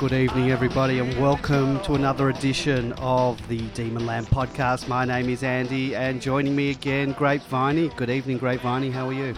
Good evening, everybody, and welcome to another edition of the Demonland podcast. My name is Andy, and joining me again, Grapeviney. Good evening, Grapeviney. How are you?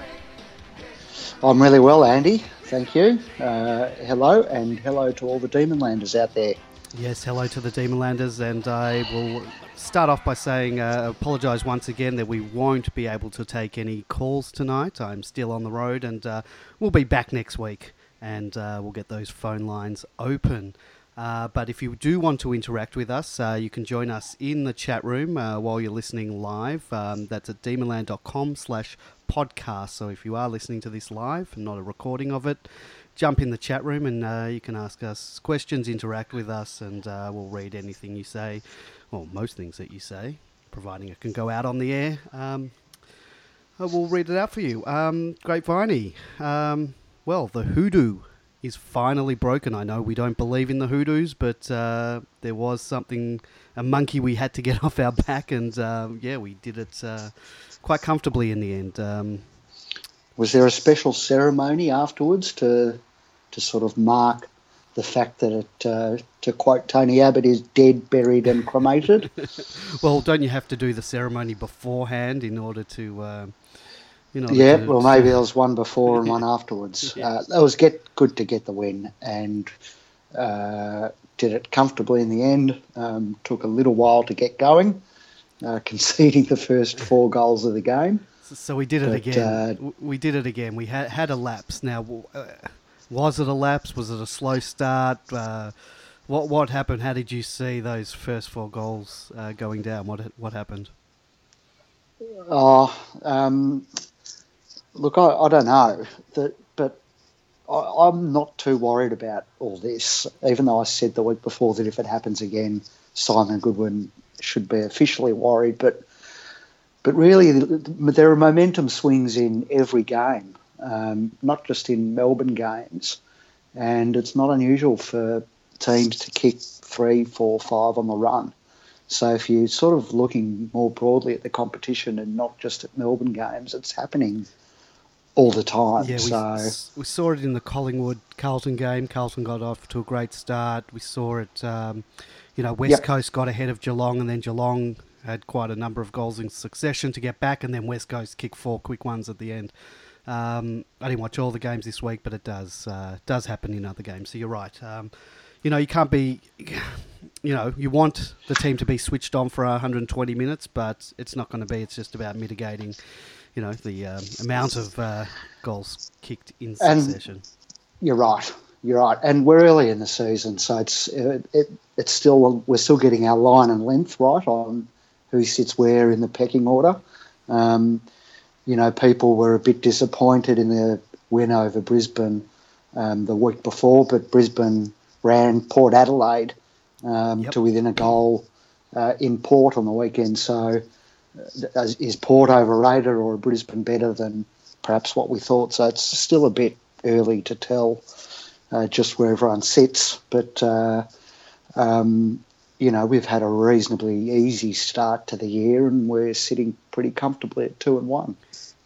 I'm really well, Andy. Thank you. Uh, hello, and hello to all the Demonlanders out there. Yes, hello to the Demonlanders, and I will start off by saying uh, apologise once again that we won't be able to take any calls tonight. I'm still on the road, and uh, we'll be back next week, and uh, we'll get those phone lines open. Uh, but if you do want to interact with us, uh, you can join us in the chat room uh, while you're listening live. Um, that's at demonland.com slash podcast. So if you are listening to this live and not a recording of it, jump in the chat room and uh, you can ask us questions, interact with us, and uh, we'll read anything you say, or most things that you say, providing it can go out on the air. Um, uh, we'll read it out for you. Um, Grapeviney, um, well, the hoodoo is finally broken. I know we don't believe in the hoodoos, but uh, there was something, a monkey we had to get off our back, and uh, yeah, we did it uh, quite comfortably in the end. Um, Was there a special ceremony afterwards to to sort of mark the fact that it, uh, to quote Tony Abbott, is dead, buried, and cremated? well, don't you have to do the ceremony beforehand in order to, uh, you know? yeah, well, maybe there was one before and one afterwards. Yeah. Uh, it was get good to get the win, and uh, did it comfortably in the end. Um, took a little while to get going, uh, conceding the first four goals of the game. So we did it But, again. uh, we did it again. We had had a lapse. Now, uh, was it a lapse? Was it a slow start? Uh, what what happened? How did you see those first four goals uh, going down? What what happened? Oh, um, look, I, I don't know, that, but I, I'm not too worried about all this. Even though I said the week before that if it happens again, Simon Goodwin should be officially worried. But but really, there are momentum swings in every game, um, not just in Melbourne games, and it's not unusual for teams to kick three, four, five on the run. So if you're sort of looking more broadly at the competition and not just at Melbourne games, it's happening all the time. Yeah, we, so we saw it in the Collingwood Carlton game. Carlton got off to a great start. We saw it, um, you know, West Yep. Coast got ahead of Geelong, and then Geelong had quite a number of goals in succession to get back, and then West Coast kicked four quick ones at the end. Um, I didn't watch all the games this week, but it does uh, does happen in other games. So you're right. Um, you know, you can't be, you know, you want the team to be switched on for 120 minutes, but it's not going to be. It's just about mitigating, you know, the um, amount of uh, goals kicked in And- succession. you're right. You're right, and we're early in the season, so it's it, it, it's still we're still getting our line and length right on who sits where in the pecking order. Um, you know, people were a bit disappointed in the win over Brisbane um, the week before, but Brisbane ran Port Adelaide um, Yep. to within a goal uh, in Port on the weekend. So, is- is Port overrated or Brisbane better than perhaps what we thought? So it's still a bit early to tell uh, just where everyone sits, but. Uh, um, you know, we've had a reasonably easy start to the year, and we're sitting pretty comfortably at two and one.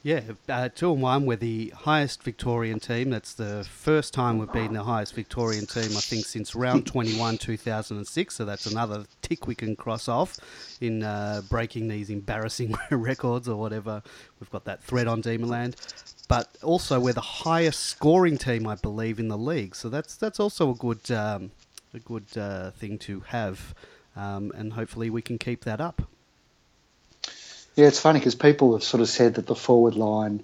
Yeah, uh, two and one. We're the highest Victorian team. That's the first time we've been the highest Victorian team, I think, since round 21, 2006. So that's another tick we can cross off in uh, breaking these embarrassing records or whatever. We've got that thread on Demonland. But also, we're the highest scoring team, I believe, in the league. So that's that's also a good um, a good uh, thing to have, um, and hopefully we can keep that up. Yeah, it's funny because people have sort of said that the forward line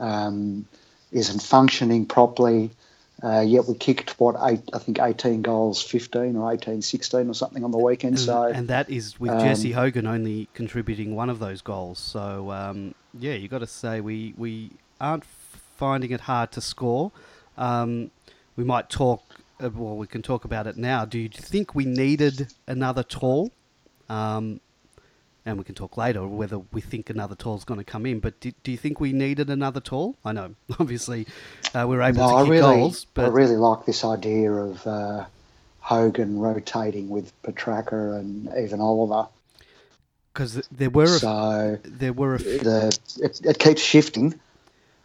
um, isn't functioning properly. Uh, yet we kicked what eight, I think 18 goals, 15 or 18, 16 or something on the weekend. And, So and that is with um, Jesse Hogan only contributing one of those goals. So um, yeah, you got to say we we aren't finding it hard to score. Um, we might talk. Uh, well, we can talk about it now. Do you think we needed another tall? And we can talk later whether we think another tall is going to come in. But do, do you think we needed another tall? I know, obviously, uh, we are able no, to I kick really, goals, I but really like this idea of uh, Hogan rotating with Petracca and even Oliver. because there were a, So there were a, f- the it, it keeps shifting.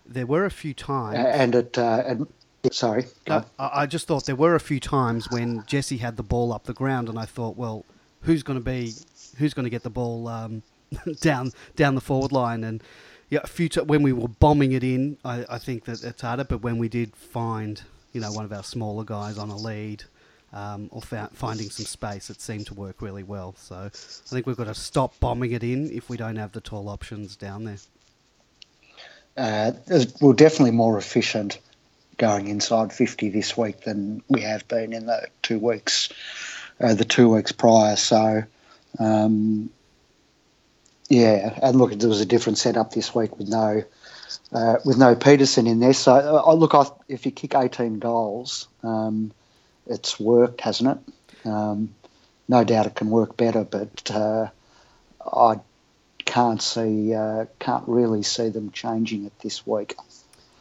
there were a few times. and it uh, and Sorry. I, I just thought there were a few times when Jesse had the ball up the ground, and I thought, well, who's going to be, who's going to get the ball um, down down the forward line? And yeah, when we were bombing it in, I, I think that it's harder. But when we did find, you know, one of our smaller guys on a lead, um, or fa- finding some space, it seemed to work really well. So I think we've got to stop bombing it in if we don't have the tall options down there. Uh, we're definitely more efficient going inside 50 this week than we have been in the two weeks, uh, the two weeks prior. So, um, yeah, and look, there was a different setup this week with no uh, with no Peterson in there. So, uh, look, I, if you kick 18 goals, um, it's worked, hasn't it? Um, no doubt it can work better, but uh, I can't see, uh, can't really see them changing it this week.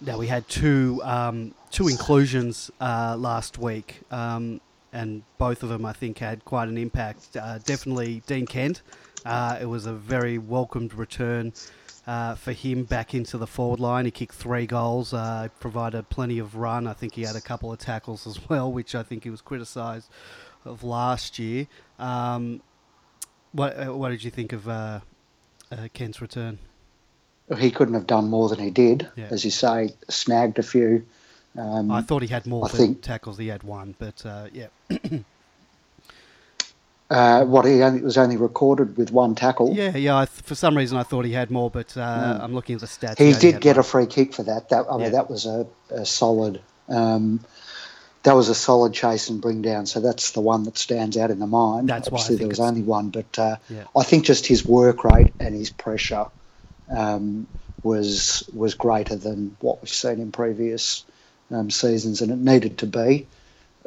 Now we had two um, two inclusions uh, last week, um, and both of them I think had quite an impact. Uh, definitely Dean Kent. Uh, it was a very welcomed return uh, for him back into the forward line. He kicked three goals, uh, provided plenty of run. I think he had a couple of tackles as well, which I think he was criticised of last year. Um, what uh, what did you think of Kent's return? he couldn't have done more than he did. Yeah. As you say, snagged a few. Um, I thought he had more think, tackles. He had one, but uh, yeah. uh, what he only, was only recorded with one tackle. Yeah, yeah. I, for some reason, I thought he had more, but uh, mm. I'm looking at the stats. He did he get one. a free kick for that. That I mean, yeah. that was a, a solid. Um, that was a solid chase and bring down. So that's the one that stands out in the mind. That's Obviously, why there was only one, but uh, yeah. I think just his work rate and his pressure um, was was greater than what we've seen in previous um, seasons, and it needed to be.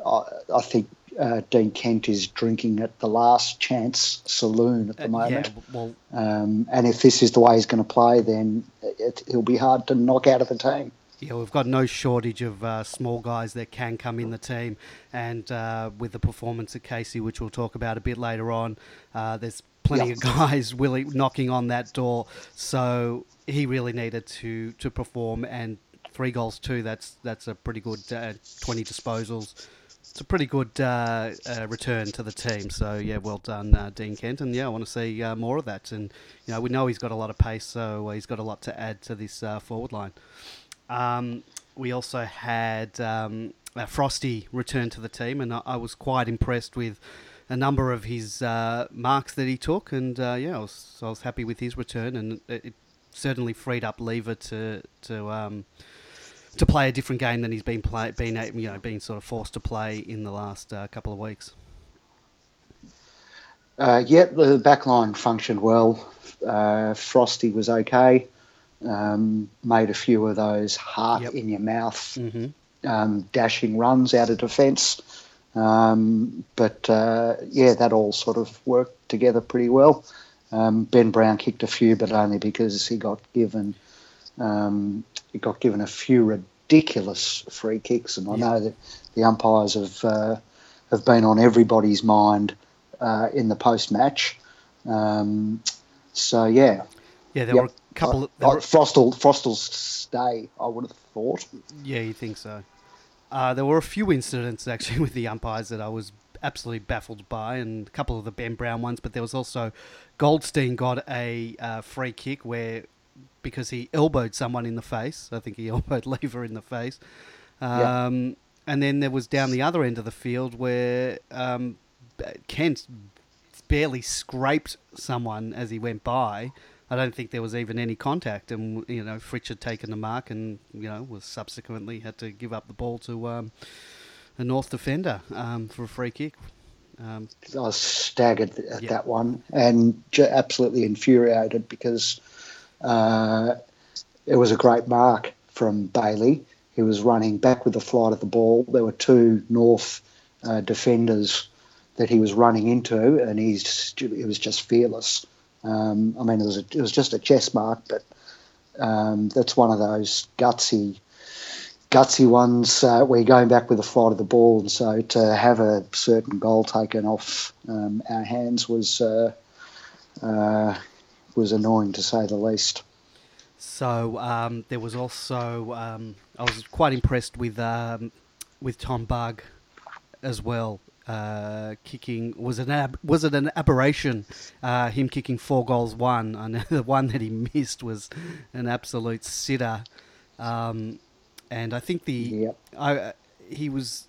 I, I think uh, Dean Kent is drinking at the last chance saloon at the uh, moment. Yeah, well, um, and if this is the way he's going to play, then it, will be hard to knock out of the team. Yeah, we've got no shortage of uh, small guys that can come in the team, and uh, with the performance of Casey, which we'll talk about a bit later on, uh, there's plenty yep. of guys really knocking on that door. So he really needed to to perform, and three goals too. That's that's a pretty good uh, twenty disposals. It's a pretty good uh, uh, return to the team. So yeah, well done, uh, Dean Kent. And yeah, I want to see uh, more of that. And you know, we know he's got a lot of pace, so he's got a lot to add to this uh, forward line. Um, we also had um, Frosty return to the team, and I, I was quite impressed with a number of his uh, marks that he took, and uh, yeah, I was, I was happy with his return, and it, it certainly freed up Lever to to um, to play a different game than he's been play, been you know been sort of forced to play in the last uh, couple of weeks. Uh, yeah, the backline functioned well. Uh, Frosty was okay. Um, made a few of those heart yep. in your mouth mm-hmm. um, dashing runs out of defence. Um, but uh, yeah, that all sort of worked together pretty well. Um, ben Brown kicked a few, but only because he got given um, he got given a few ridiculous free kicks, and I yeah. know that the umpires have uh, have been on everybody's mind uh, in the post match. Um, so yeah, yeah, there yep. were a couple. Of, Frostel's stay, I would have thought. Yeah, you think so? Uh, there were a few incidents actually with the umpires that I was absolutely baffled by, and a couple of the Ben Brown ones. But there was also Goldstein got a uh, free kick where because he elbowed someone in the face. I think he elbowed Lever in the face. Um, yeah. And then there was down the other end of the field where um, Kent barely scraped someone as he went by. I don't think there was even any contact, and you know Fritsch had taken the mark, and you know was subsequently had to give up the ball to um, a North defender um, for a free kick. Um, I was staggered at yeah. that one, and absolutely infuriated because uh, it was a great mark from Bailey. He was running back with the flight of the ball. There were two North uh, defenders that he was running into, and he's he was just fearless. Um, I mean, it was a, it was just a chess mark, but um, that's one of those gutsy gutsy ones uh, where you're going back with the flight of the ball, and so to have a certain goal taken off um, our hands was uh, uh, was annoying to say the least. So um, there was also um, I was quite impressed with um, with Tom Bugg as well. Uh, kicking was an ab- was it an aberration? Uh, him kicking four goals, one, and the one that he missed was an absolute sitter. Um, and I think the Yep. I, he was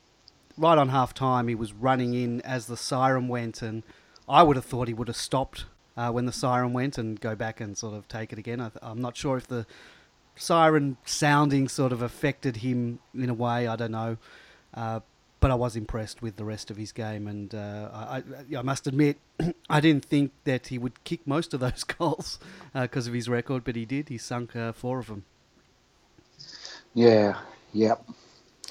right on half time. He was running in as the siren went, and I would have thought he would have stopped uh, when the siren went and go back and sort of take it again. I, I'm not sure if the siren sounding sort of affected him in a way. I don't know. Uh, but I was impressed with the rest of his game, and uh, I, I, must admit, I didn't think that he would kick most of those goals because of his record, but he did. He sunk uh, four of them. Yeah, yep.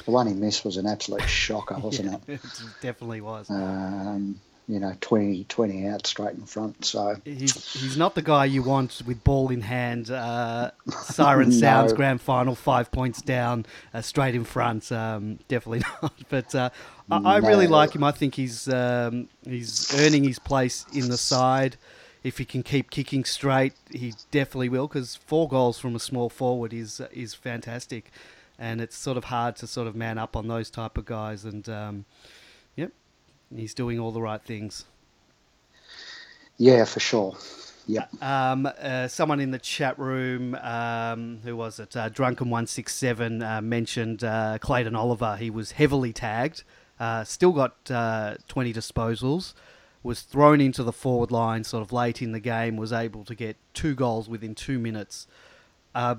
The one he missed was an absolute shocker, wasn't it? it definitely was. Um, you know, 20, 20 out straight in front. So He's, he's not the guy you want with ball in hand, uh, siren No. sounds, grand final, five points down, uh, straight in front. Um, definitely not. But uh, I, I really like him. I think he's um, he's earning his place in the side. If he can keep kicking straight, he definitely will. Because four goals from a small forward is is fantastic, and it's sort of hard to sort of man up on those type of guys. And um, he's doing all the right things. yeah, for sure. Yep. Um, uh, someone in the chat room, um, who was it? Uh, Drunken167 uh, mentioned uh, Clayton Oliver. He was heavily tagged, uh, still got uh, 20 disposals, was thrown into the forward line sort of late in the game, was able to get two goals within two minutes. Uh,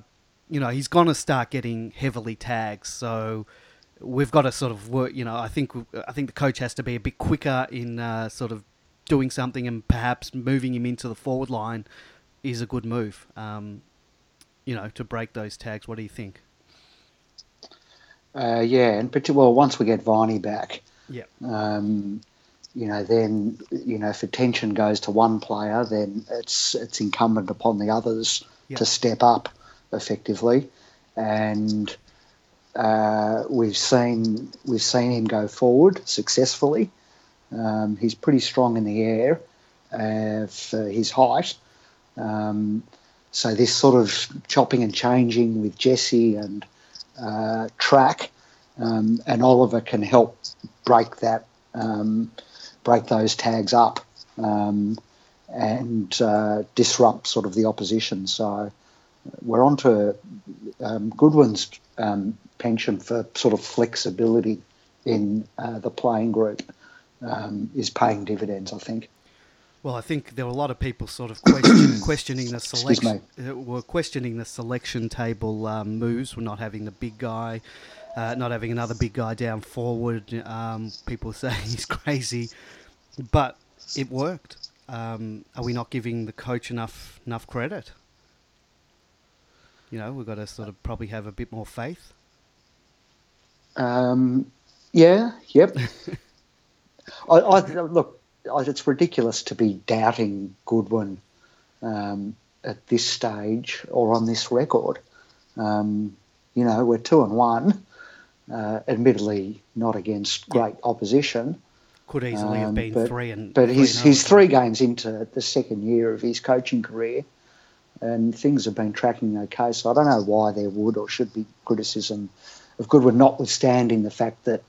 you know, he's going to start getting heavily tagged, so we've got to sort of work. You know, I think I think the coach has to be a bit quicker in uh, sort of doing something and perhaps moving him into the forward line is a good move. Um, you know, to break those tags. What do you think? Uh, yeah, and particularly well, once we get Viney back, Yeah. um, you know, then you know, if attention goes to one player, then it's it's incumbent upon the others Yeah. to step up effectively, and uh, we've seen we've seen him go forward successfully. Um, he's pretty strong in the air uh, for his height. Um, so this sort of chopping and changing with Jesse and uh, track, um, and Oliver can help break that, um, break those tags up, um, and uh, disrupt sort of the opposition. So we're on to um, Goodwin's penchant for sort of flexibility in uh, the playing group um, is paying dividends, I think. Well, I think there were a lot of people sort of question, questioning the selection. uh, Were questioning the selection table um, moves. We're not having the big guy, uh, not having another big guy down forward. Um, people saying he's crazy, but it worked. Um, are we not giving the coach enough enough credit? You know, we've got to sort of probably have a bit more faith. Um, yeah, yep. I, I look. I- It's ridiculous to be doubting Goodwin um, at this stage or on this record. Um, you know, we're two and one. Uh, admittedly, not against great opposition, Could easily have Um, been but- three and. but three he's and he's oh. three games into the second year of his coaching career, and things have been tracking okay. So I don't know why there would or should be criticism of Goodwin, notwithstanding the fact that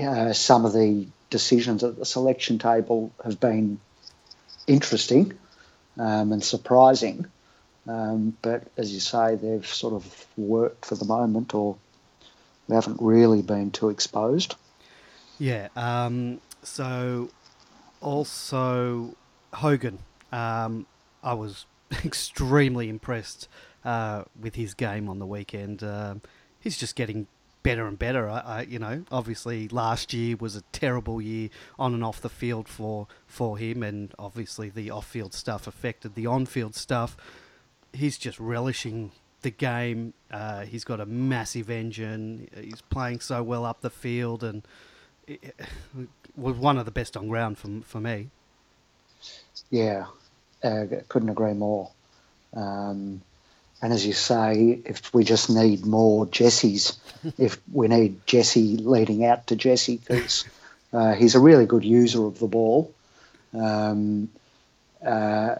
uh, some of the decisions at the selection table have been interesting um, and surprising. Um, but as you say, they've sort of worked for the moment, or we haven't really been too exposed. Yeah. Um, so, also Hogan. Um, I was extremely impressed uh, with his game on the weekend. Um, he's just getting better and better. I, I, you know, obviously last year was a terrible year on and off the field for for him, and obviously the off-field stuff affected the on-field stuff. He's just relishing the game. Uh, he's got a massive engine. He's playing so well up the field, and it, it was one of the best on ground for for me. Yeah, uh, couldn't agree more. Um, and as you say, if we just need more Jessies, if we need Jesse leading out to Jesse, because uh, he's a really good user of the ball. Um, uh,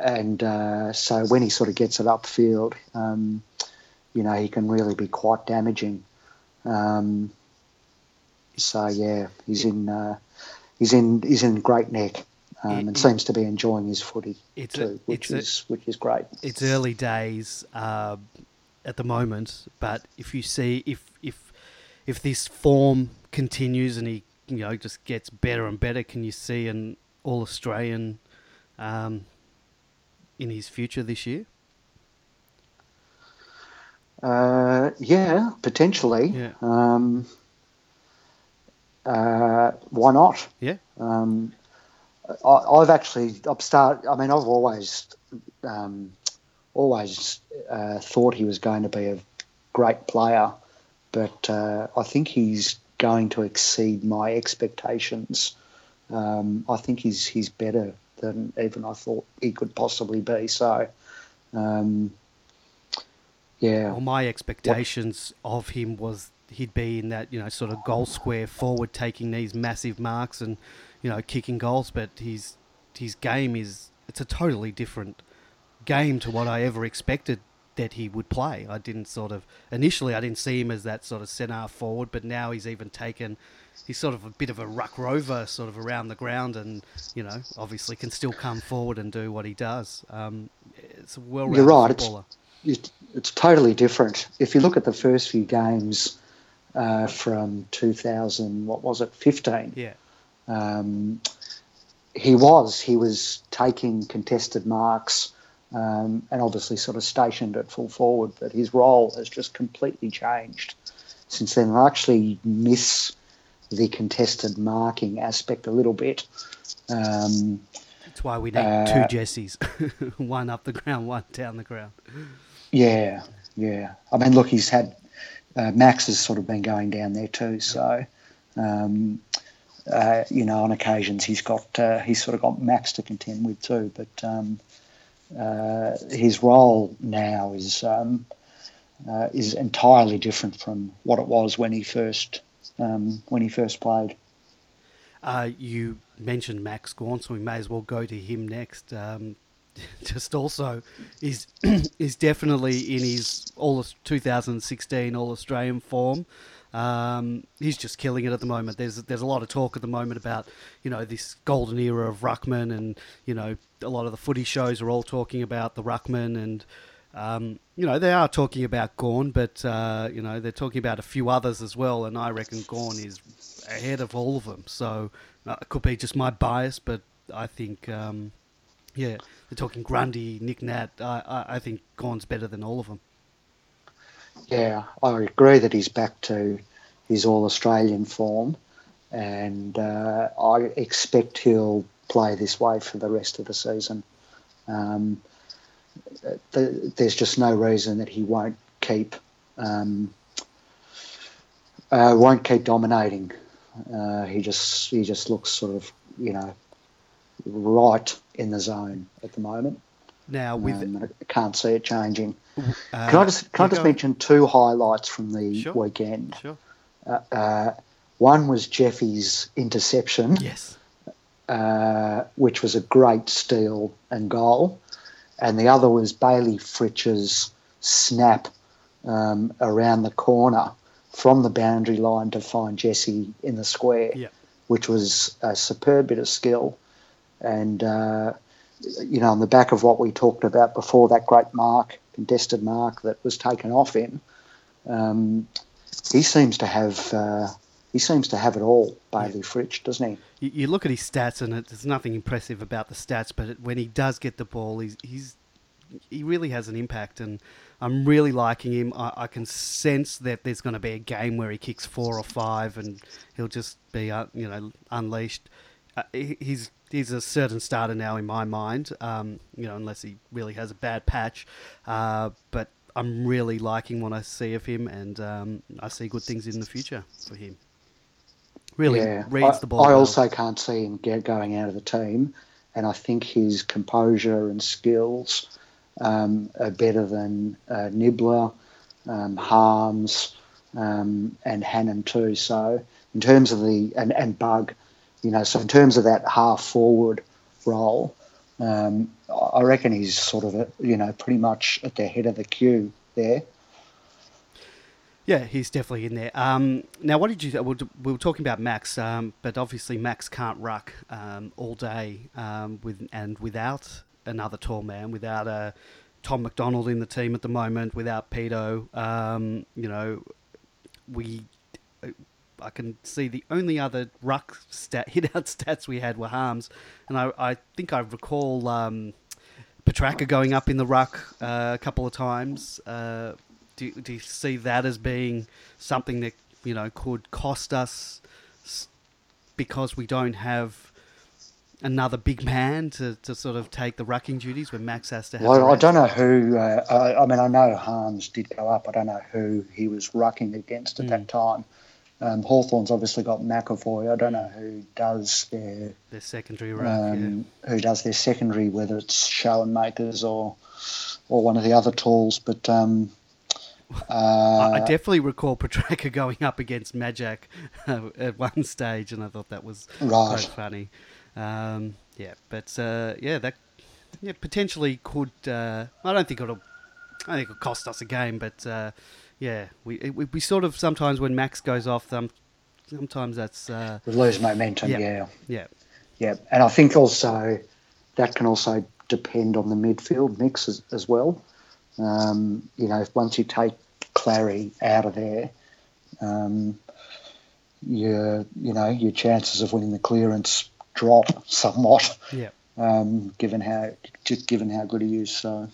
and uh, so when he sort of gets it upfield, um, you know, he can really be quite damaging. Um, so yeah, he's in uh, he's in he's in great neck. Um, it, and seems to be enjoying his footy too, a, which is a, which is great. It's early days uh, at the moment, but if you see if if if this form continues and he you know just gets better and better, can you see an All Australian um, in his future this year? Uh, yeah, potentially. Yeah. Um, uh, why not? Yeah. Um, I, have actually I've start. I mean, I've always um, always uh, thought he was going to be a great player, but uh, I think he's going to exceed my expectations. Um, I think he's he's better than even I thought he could possibly be. So, um, yeah. Well, my expectations what? of him was he'd be in that you know sort of goal square forward, taking these massive marks and you know kicking goals. But his his game is it's a totally different game to what I ever expected that he would play. I didn't sort of initially I didn't see him as that sort of centre forward, but now he's even taken he's sort of a bit of a ruck rover, sort of around the ground, and you know obviously can still come forward and do what he does. Um, it's a well-rounded You're right. footballer. It's, it's totally different. If you look at the first few games uh, from 2000, what was it, 15? Yeah. Um, he was he was taking contested marks um, and obviously sort of stationed at full forward, but his role has just completely changed since then. I actually miss the contested marking aspect a little bit. Um, That's why we need uh, two Jessies, one up the ground, one down the ground. Yeah, yeah. I mean, look, he's had uh, Max has sort of been going down there too, so. Um, uh, you know, on occasions he's got uh, he's sort of got Max to contend with too, but um, uh, his role now is um, uh, is entirely different from what it was when he first um, when he first played. Uh, you mentioned Max Gawn, so we may as well go to him next. Um, just also is is definitely in his all 2016 All Australian form. Um, he's just killing it at the moment. There's there's a lot of talk at the moment about you know this golden era of ruckman, and you know a lot of the footy shows are all talking about the ruckman, and um, you know they are talking about Gawn, but uh, you know they're talking about a few others as well, and I reckon Gawn is ahead of all of them. So uh, it could be just my bias, but I think. Um, yeah, they're talking Grundy, Nick Nat. I, I, I think Gawn's better than all of them. Yeah, I agree that he's back to his All Australian form, and uh, I expect he'll play this way for the rest of the season. Um, the, there's just no reason that he won't keep um, uh, won't keep dominating. Uh, he just he just looks sort of you know right in the zone at the moment. Now, with um, I can't see it changing. Uh, can I just can I just mention two highlights from the sure, weekend? Sure. Uh, uh, one was Jeffy's interception. Yes. Uh, which was a great steal and goal, and the other was Bailey Fritsch's snap um, around the corner from the boundary line to find Jesse in the square, yeah. which was a superb bit of skill and uh, you know, on the back of what we talked about before, that great mark, contested mark that was taken off him, um, he seems to have uh, he seems to have it all, Bailey yeah. Fritsch, doesn't he? You look at his stats, and there's nothing impressive about the stats, but when he does get the ball, he's, he's he really has an impact, and I'm really liking him. I, I, can sense that there's going to be a game where he kicks four or five, and he'll just be uh, you know unleashed. Uh, he's he's a certain starter now in my mind. Um, you know, unless he really has a bad patch. Uh, but I'm really liking what I see of him, and um, I see good things in the future for him. Really yeah. reads I, the ball. I well. also can't see him get going out of the team, and I think his composure and skills um, are better than uh, Nibbler, um, Harmes, um, and Hannan too. So in terms of the and, and Bugg you know, so in terms of that half forward role, Um, I reckon he's sort of, a, you know, pretty much at the head of the queue there. Yeah, he's definitely in there. Um, now, what did you? We were talking about Max, um, but obviously Max can't ruck um, all day um, with and without another tall man, without a Tom McDonald in the team at the moment, without Peto. Um, you know, we. I can see the only other ruck stat hit out stats we had were Harmes, and I, I think I recall um, Petracca going up in the ruck uh, a couple of times. Uh, do, do you see that as being something that you know could cost us because we don't have another big man to, to sort of take the rucking duties when Max has to have. Well, I don't know who. Uh, I, I, mean, I know Harmes did go up. I don't know who he was rucking against at mm. that hmm. time. Um, Hawthorn's obviously got McEvoy. I don't know who does their their secondary. Um, yeah. Who does their secondary, whether it's Schoenmakers or or one of the other tools, but. Um, uh, I definitely recall Petracca going up against Majak uh, at one stage, and I thought that was right. quite funny. Um, yeah, but uh, yeah, that yeah, potentially could. Uh, I don't think it'll. I think it'll cost us a game, but uh, yeah, we, we, we sort of sometimes when Max goes off, um, sometimes that's uh, we lose momentum. Yeah, yeah, yeah, yeah, and I think also that can also depend on the midfield mix as, as well. Um, you know, once you take Clary out of there, um, your you know your chances of winning the clearance drop somewhat. Yeah. Um, given how just given how good he is, so.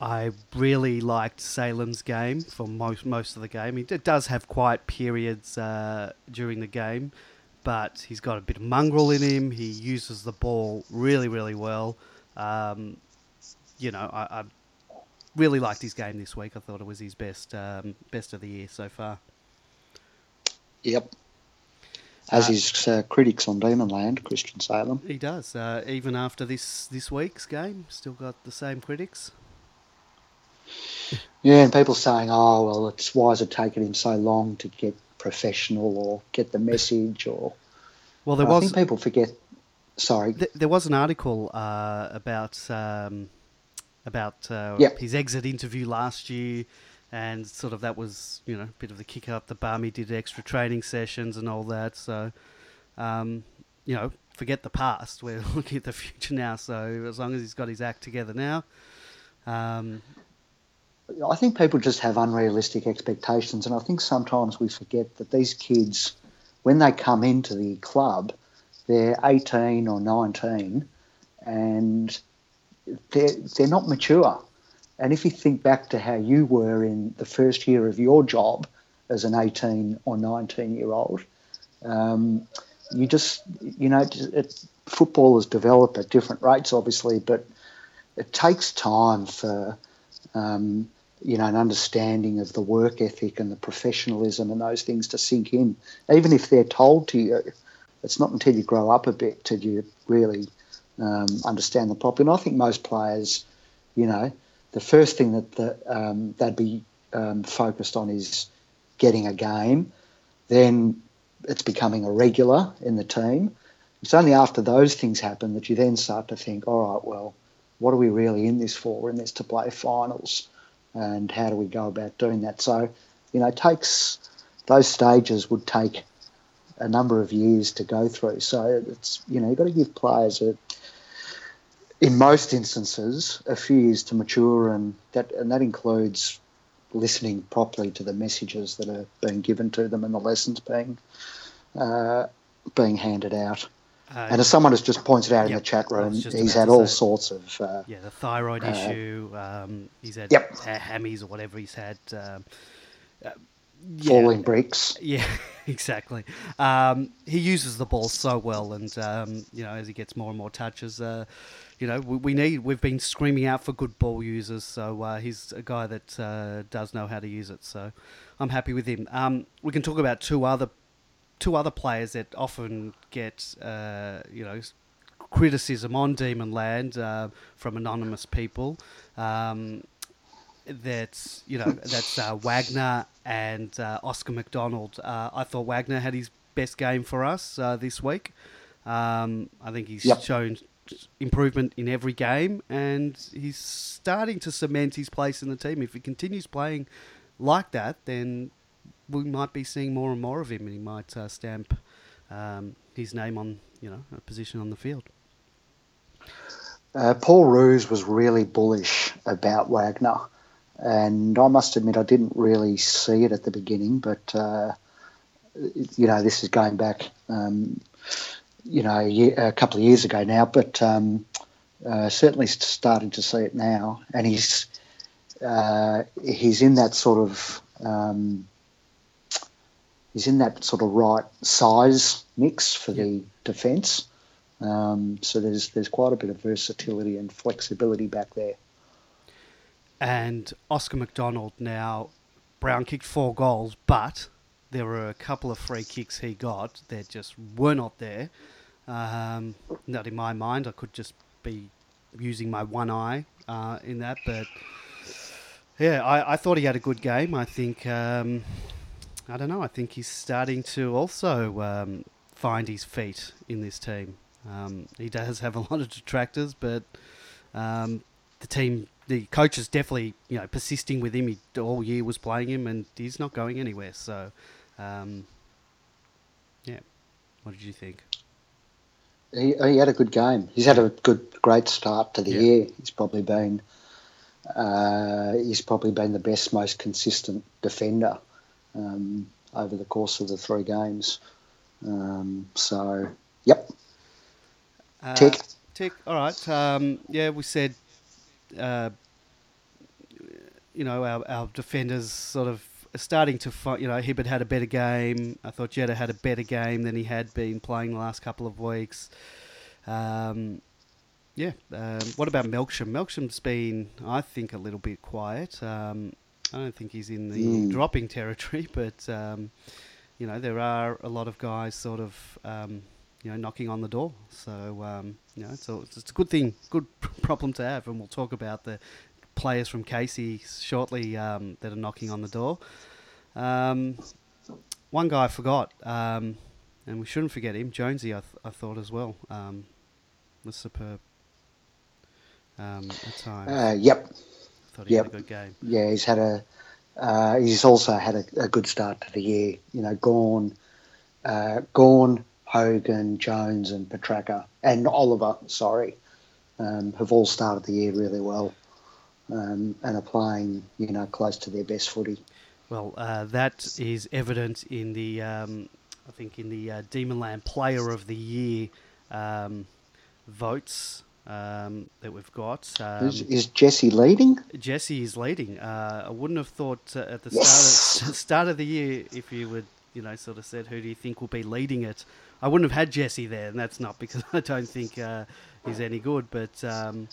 I really liked Salem's game for most most of the game. He does have quiet periods uh, during the game, but he's got a bit of mongrel in him. He uses the ball really, really well. Um, you know, I, I, really liked his game this week. I thought it was his best um, best of the year so far. Yep. As uh, his uh, critics on Demonland, Christian Salem. He does. Uh, even after this this week's game, still got the same critics. Yeah, and people saying, "Oh, well, it's why is it taking him so long to get professional or get the message?" Or well, there was. I think people forget. Sorry, th- there was an article uh, about um, about uh, yep. his exit interview last year, and sort of that was you know a bit of the kick up the bum. He did extra training sessions and all that. So, um, you know, forget the past. We're looking at the future now. So as long as he's got his act together now. Um, I think people just have unrealistic expectations, and I think sometimes we forget that these kids, when they come into the club, they're 18 or 19, and they're, they're not mature. And if you think back to how you were in the first year of your job as an 18 or 19 year old, um, you just, you know, it, footballers develop at different rates, obviously, but it takes time for, um, you know, an understanding of the work ethic and the professionalism and those things to sink in. Even if they're told to you, it's not until you grow up a bit till you really um, understand the problem. And I think most players, you know, the first thing that the, um, they'd be um, focused on is getting a game. Then it's becoming a regular in the team. It's only after those things happen that you then start to think, all right, well, what are we really in this for? We're in this to play finals, and how do we go about doing that? So, you know, takes those stages would take a number of years to go through. So it's you know you've got to give players a in most instances, a few years to mature, and that and that includes listening properly to the messages that are being given to them and the lessons being uh, being handed out. Uh, and as someone has just pointed out yep, in the chat room, he's had all sorts of uh, yeah, the thyroid uh, issue. Um, he's had yep. hammies or whatever he's had. Um, uh, yeah, falling bricks. Yeah, exactly. Um, he uses the ball so well, and um, you know, as he gets more and more touches, uh, you know, we, we, need. We've been screaming out for good ball users, so uh, he's a guy that uh, does know how to use it. So I'm happy with him. Um, we can talk about two other two other players that often get uh, you know criticism on Demonland uh, from anonymous people. Um, that's you know that's uh, Wagner and uh, Oscar McDonald. I thought Wagner had his best game for us this week. Um, I think he's yep. shown improvement in every game, and he's starting to cement his place in the team. If he continues playing like that, then we might be seeing more and more of him, and he might uh, stamp um, his name on you know a position on the field. Uh, Paul Roos was really bullish about Wagner, and I must admit I didn't really see it at the beginning, but uh, you know this is going back, um, you know, a, couple of years ago now, but um, uh, certainly starting to see it now, and he's uh, he's in that sort of um, he's in that sort of right size mix for yep. the defence. Um, so there's there's quite a bit of versatility and flexibility back there. And Oscar McDonald now, Brown kicked four goals, but there were a couple of free kicks he got that just were not there. Um, not in my mind. I could just be using my one eye uh, in that, but yeah, I, I, thought he had a good game. I think um, I don't know. I think he's starting to also um, find his feet in this team. Um, he does have a lot of detractors, but um, the team, the coach is definitely you know persisting with him. He all year was playing him, and he's not going anywhere. So, um, yeah, what did you think? He, he had a good game. He's had a good, great start to the yeah. year. He's probably been uh, he's probably been the best, most consistent defender um, over the course of the three games. Um, so, yep, uh, tick. Tick. All right. Um, yeah, we said, uh, you know, our, our defenders sort of starting to fight. You know, Hibberd had a better game. I thought Jetta had a better game than he had been playing the last couple of weeks. Um, yeah. Um, what about Melksham? Melksham's been, I think, a little bit quiet. Um, I don't think he's in the mm. dropping territory, but um, you know there are a lot of guys sort of um, you know, knocking on the door. So, um, you know, it's a, it's a good thing, good problem to have. And we'll talk about the players from Casey shortly um, that are knocking on the door. Um, one guy I forgot, um, and we shouldn't forget him, Jonesy, I, th- I thought as well, um, was superb um, at times. Uh, yep. Thought he yep. had a good game. Yeah, he's had a. Uh, he's also had a, a, good start to the year. You know, Gawn, uh, Gawn, Hogan, Jones, and Petracca, and Oliver, sorry, um, have all started the year really well um, and are playing, you know, close to their best footy. Well, uh, that is evident in the, um, I think, in the uh, Demonland Player of the Year um, votes um, that we've got. Um, is, is, Jesse leading? Jesse is leading. Uh, I wouldn't have thought uh, at the yes! start, of, start of the year if you would, you know, sort of said who do you think will be leading it. I wouldn't have had Jesse there, and that's not because I don't think uh, he's any good, but um,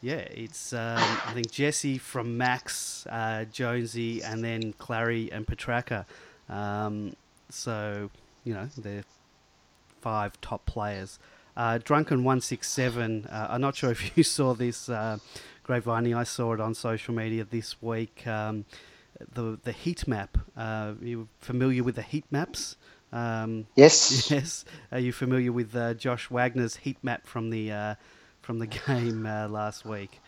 yeah, it's um, I think Jesse from Max, uh, Jonesy, and then Clary and Petracca. Um, so you know they're five top players. Uh, Drunken one six seven. Uh, I'm not sure if you saw this uh, grapevine. I saw it on social media this week. Um, the the heat map. Uh, you familiar with the heat maps? Um, yes. Yes. Are you familiar with uh, Josh Wagner's heat map from the uh, from the game uh, last week?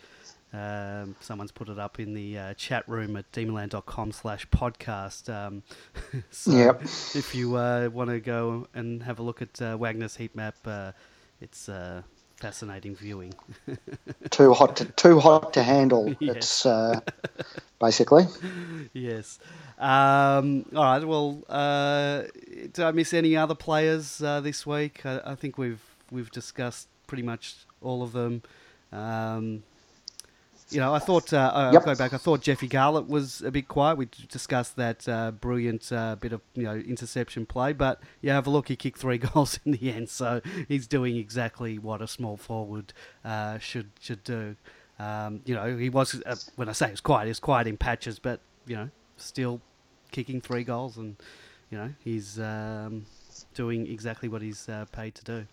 Um, someone's put it up in the uh, chat room at demonland.com slash podcast. Um, so yep. if you uh, want to go and have a look at uh, Wagner's heat map, it's fascinating viewing. too hot to too hot to handle. Yes. It's uh, basically. Yes. Um, all right. Well, uh, did I miss any other players uh, this week? I, I, think we've we've discussed pretty much all of them. Um, you know, I thought uh, I'll yep. go back. I thought Jeffy Garlett was a bit quiet. We discussed that uh, brilliant uh, bit of you know interception play, but you have a look. He kicked three goals in the end, so he's doing exactly what a small forward uh, should should do. Um, you know, he was uh, when I say it was quiet, he was quiet in patches, but you know, still kicking three goals, and you know he's um, doing exactly what he's uh, paid to do.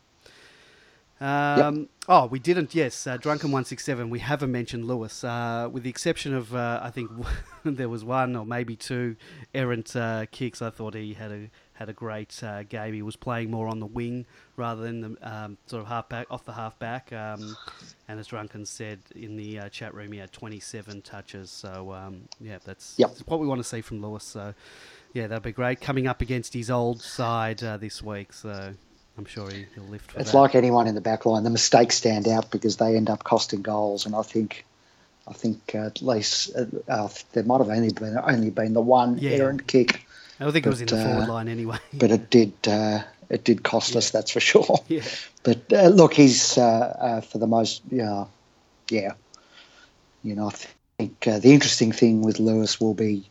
Um, yep. Oh, we didn't. Yes, uh, Drunken One Six Seven. We haven't mentioned Lewis, uh, with the exception of uh, I think there was one or maybe two errant uh, kicks. I thought he had a had a great uh, game. He was playing more on the wing rather than the um, sort of half back, off the half back. Um, and as Drunken said in the uh, chat room, he had 27 touches. So um, yeah, that's, Yep. that's what we want to see from Lewis. So yeah, that'd be great. Coming up against his old side uh, this week, so I'm sure he, he'll lift for It's that. like anyone in the back line. The mistakes stand out because they end up costing goals, and I think, I think uh, at least uh, uh, there might have only been only been the one Yeah. errant kick, I think it was in the forward uh, line anyway. but it did uh, it did cost us. That's for sure. yeah. But uh, look, he's uh, uh, for the most, yeah, yeah. You know, I think uh, the interesting thing with Lewis will be,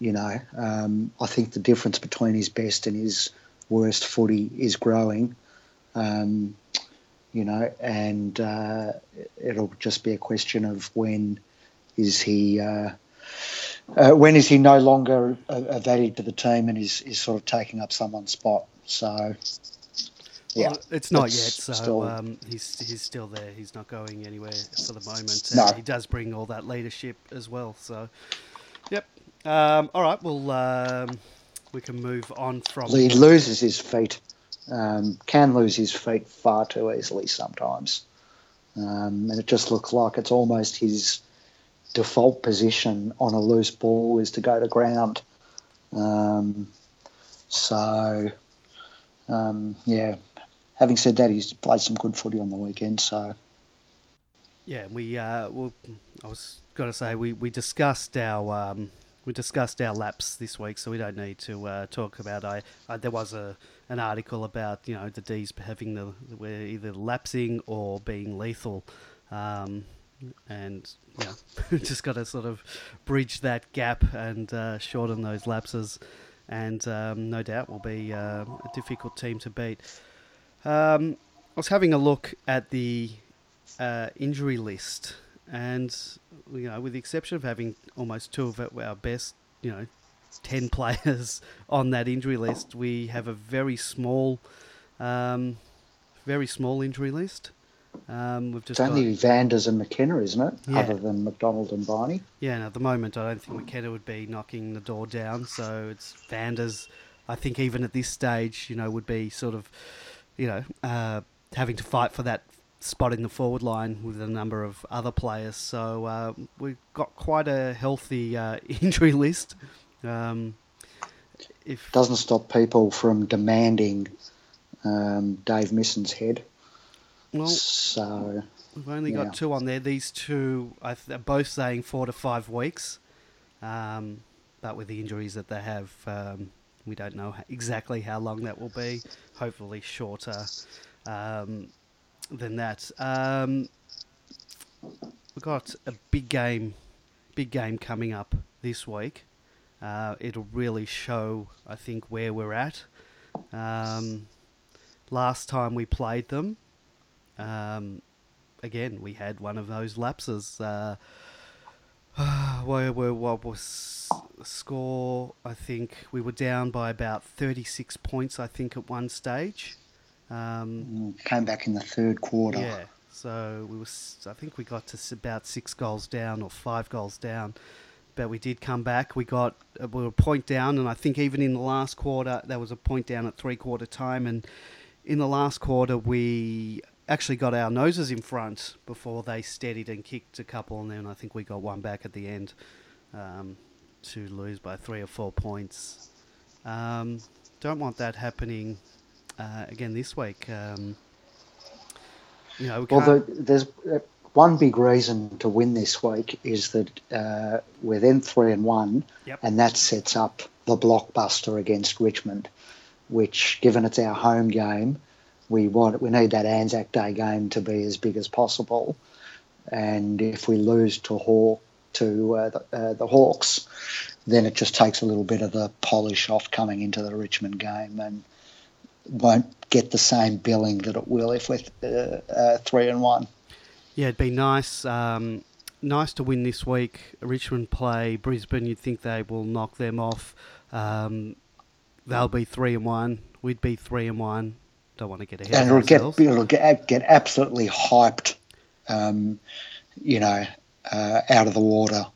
you know, um, I think the difference between his best and his worst footy is growing. Um, you know, and uh, it'll just be a question of when is he. Uh, uh, when is he no longer a, a value to the team and is, is sort of taking up someone's spot? So, yeah, Well, it's not yet, so still- um, he's he's still there. He's not going anywhere for the moment. No. He does bring all that leadership as well. So, yep. Um, all right, well, um, we can move on from. he loses his feet, um, can lose his feet far too easily sometimes. Um, and it just looks like it's almost his default position on a loose ball is to go to ground. Um, so, um, yeah, having said that, he's played some good footy on the weekend. So, Yeah, we. Uh, well, I was going to say we, we discussed our um, we discussed our laps this week, so we don't need to uh, talk about. I, I there was a an article about you know the D's having the we're either lapsing or being lethal, um, and yeah, just got to sort of bridge that gap and uh, shorten those lapses, and um, no doubt will be uh, a difficult team to beat. Um, I was having a look at the uh, injury list, and you know, with the exception of having almost two of our best, you know, ten players on that injury list, we have a very small, um, very small injury list. Um, we've just it's got, only Vanders and McKenna, isn't it? Yeah. Other than McDonald and Barney. yeah. And at the moment, I don't think McKenna would be knocking the door down. So it's Vanders. I think even at this stage, you know, would be sort of, you know, uh, having to fight for that spot in the forward line with a number of other players. So uh, we've got quite a healthy uh, injury list. Um, if Doesn't stop people from demanding um, Dave Misson's head. well, So, we've only yeah. got two on there. These two are both saying four to five weeks, um, but with the injuries that they have, um, we don't know exactly how long that will be. Hopefully, shorter um, than that. Um, we've got a big game, big game coming up this week. Uh, it'll really show, I think, where we're at. Um, last time we played them, um, again, we had one of those lapses. Uh, where were what was score? I think we were down by about thirty six points. I think at one stage. Um, mm, came back in the third quarter. yeah, so we was. I think we got to about six goals down or five goals down, but we did come back. We got uh, we were a point down, and I think even in the last quarter there was a point down at three quarter time, and in the last quarter we actually got our noses in front before they steadied and kicked a couple, and then I think we got one back at the end um, to lose by three or four points. Um, don't want that happening uh, again this week. Um, you know, we Well, the, there's uh, one big reason to win this week is that uh, we're then three and one, Yep. and that sets up the blockbuster against Richmond, which, given it's our home game, we want we need that Anzac Day game to be as big as possible. And if we lose to Hawk to uh, the, uh, the Hawks, then it just takes a little bit of the polish off coming into the Richmond game and won't get the same billing that it will if we're uh, uh, three and one. Yeah, it'd be nice. Um, nice to win this week. Richmond play Brisbane. You'd think they will knock them off. Um, they'll be three and one. We'd be three and one. Don't want to get ahead and it'll get it'll get, get absolutely hyped, um, you know, uh, out of the water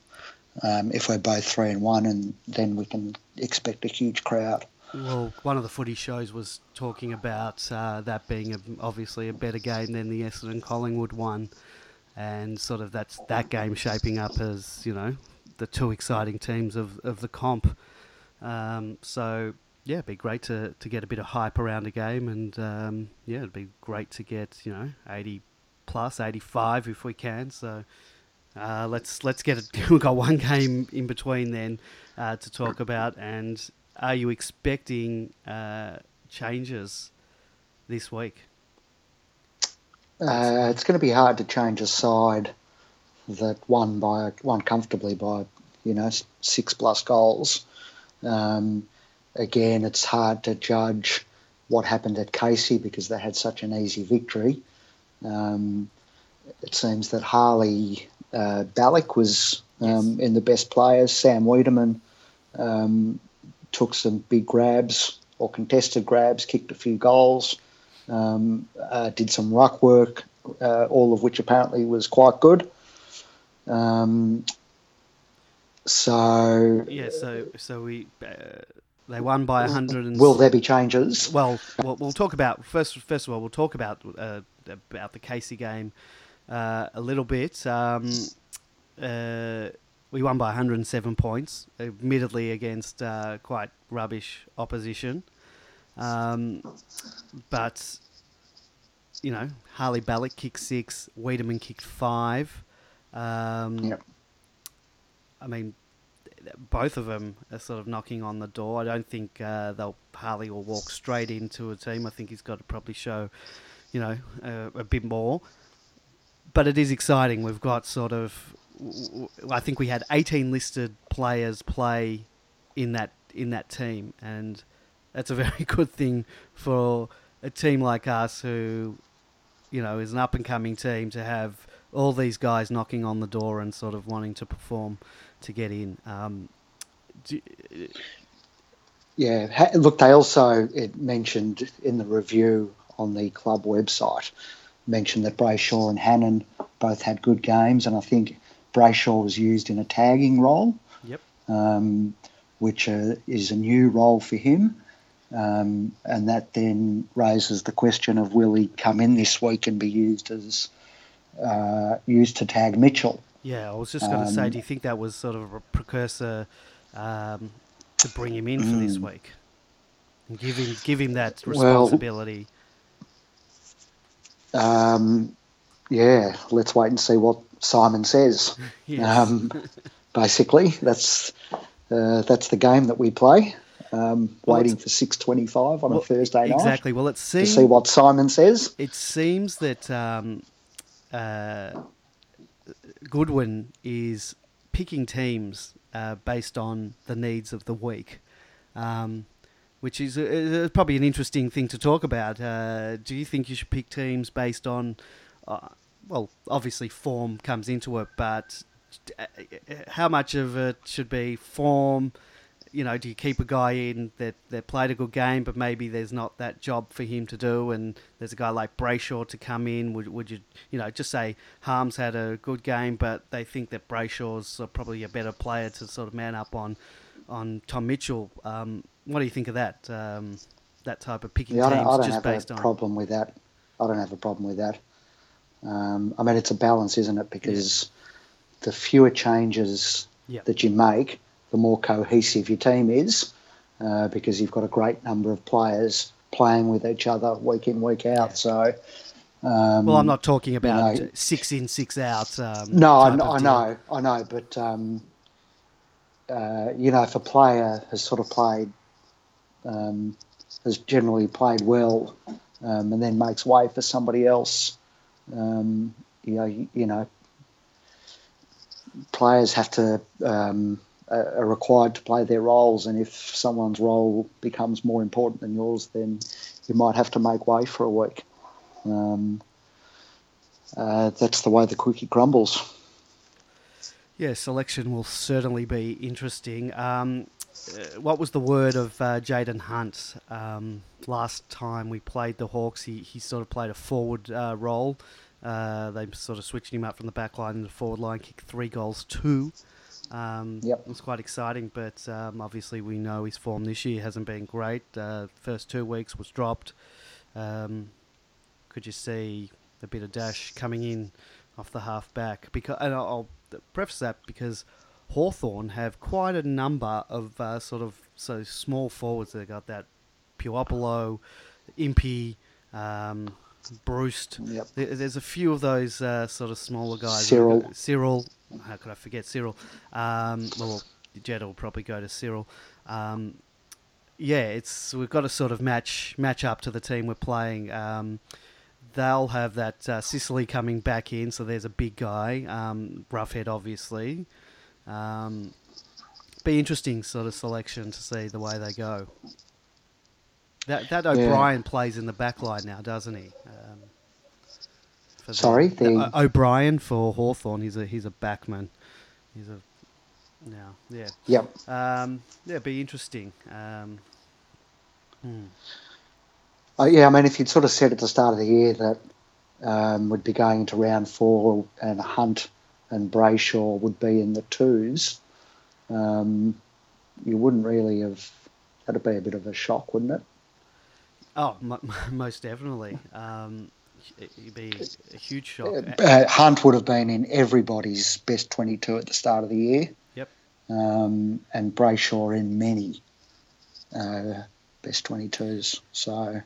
um, if we're both three and one, and then we can expect a huge crowd. Well, one of the footy shows was talking about uh, that being a, obviously a better game than the Essendon Collingwood one, and sort of that's that game shaping up as you know the two exciting teams of, of the comp. Um, so yeah, it'd be great to, to get a bit of hype around a game, and um, yeah, it'd be great to get you know eighty plus, eighty five if we can. So uh, let's let's get it. We've got one game in between then uh, to talk about, and are you expecting uh, changes this week? Uh, it's going to be hard to change a side that won by won comfortably by you know six plus goals. Um, again, it's hard to judge what happened at Casey because they had such an easy victory. Um, it seems that Harley uh, was um, yes. in the best players. Sam Weideman um, took some big grabs or contested grabs, kicked a few goals, um, uh, did some ruck work, uh, all of which apparently was quite good. Um, so yeah, so so we uh, they won by hundred and. Will there be changes? Well, we'll, we'll talk about first. First of all, we'll talk about uh, about the Casey game uh, a little bit. Um, uh, we won by 107 points, admittedly against uh, quite rubbish opposition. Um, but you know, Harley Balla kicked six, Weideman kicked five. Um, yep. I mean, both of them are sort of knocking on the door. I don't think uh, they'll Harley will walk straight into a team. I think he's got to probably show, you know, uh, a bit more. But it is exciting. We've got sort of, I think we had 18 listed players play in that in that team, and that's a very good thing for a team like us who, you know, is an up and coming team to have all these guys knocking on the door and sort of wanting to perform to get in. Um, do, yeah, look, they also it mentioned in the review on the club website mentioned that Brayshaw and Hannan both had good games, and I think Brayshaw was used in a tagging role. Yep. Um, which uh, is a new role for him. Um, and that then raises the question of will he come in this week and be used as uh, used to tag Mitchell? Yeah, I was just going to um, say, do you think that was sort of a precursor um, to bring him in for mm, this week and give him give him that responsibility? Well, um, yeah, let's wait and see what Simon says. Um, basically, that's uh, that's the game that we play. Um, well, waiting for six twenty-five on well, a Thursday night. Exactly. Well, it seems to see what Simon says. It seems that um, uh, Goodwin is picking teams uh, based on the needs of the week, um, which is uh, probably an interesting thing to talk about. Uh, do you think you should pick teams based on? Uh, well, obviously form comes into it, but uh, how much of it should be form? You know, do you keep a guy in that, that played a good game, but maybe there's not that job for him to do, and there's a guy like Brayshaw to come in? Would, would you, you know, just say Harmes had a good game, but they think that Brayshaw's probably a better player to sort of man up on, on Tom Mitchell. Um, what do you think of that? Um, that type of picking yeah, teams I don't, I don't just have based a on problem with that. I don't have a problem with that. Um, I mean, it's a balance, isn't it? Because the fewer changes yep. that you make, the more cohesive your team is, uh, because you've got a great number of players playing with each other week in, week out. Yeah. So, um, well, I'm not talking about you know, six in, six out. Um, no, I, I know, I know, but um, uh, you know, if a player has sort of played, um, has generally played well, um, and then makes way for somebody else, um, you know, you, know, players have to um, are required to play their roles, and if someone's role becomes more important than yours, then you might have to make way for a week. Um, uh, that's the way the cookie crumbles. Yeah, selection will certainly be interesting. Um, uh, what was the word of uh, Jayden Hunt um, last time we played the Hawks? He, he sort of played a forward uh, role. Uh, they sort of switched him up from the back line in the forward line, kicked three goals, two Um, Yep. It was quite exciting, but um, obviously we know his form this year hasn't been great. Uh, first two weeks was dropped. Um, could you see a bit of dash coming in off the half back? Because and I'll preface that because Hawthorn have quite a number of uh, sort of so small forwards. They've got that Puopolo, Impey, um, Bruce. Yep. There, there's a few of those uh, sort of smaller guys. Cyril. Cyril. How could I forget Cyril? Um, well, Jetta will probably go to Cyril. Um, yeah, it's we've got to sort of match match up to the team we're playing. Um, they'll have that uh, Sicily coming back in, so there's a big guy, um, Roughead, obviously. Um, be interesting sort of selection to see the way they go. That that Yeah. O'Brien plays in the back line now, doesn't he? Um, the- Sorry, the- O'Brien for Hawthorn. He's a he's a backman. He's a now yeah Yep. um, yeah be interesting. Um, hmm. Uh, yeah, I mean, if you'd sort of said at the start of the year that um, we'd be going into round four and a Hunt and Brayshaw would be in the twos, um, you wouldn't really have. That'd be a bit of a shock, wouldn't it? Oh, mo- most definitely. Um, it'd be a huge shock. Uh, Hunt would have been in everybody's best 22 at the start of the year, Yep. um, and Brayshaw in many uh, best 22s. So,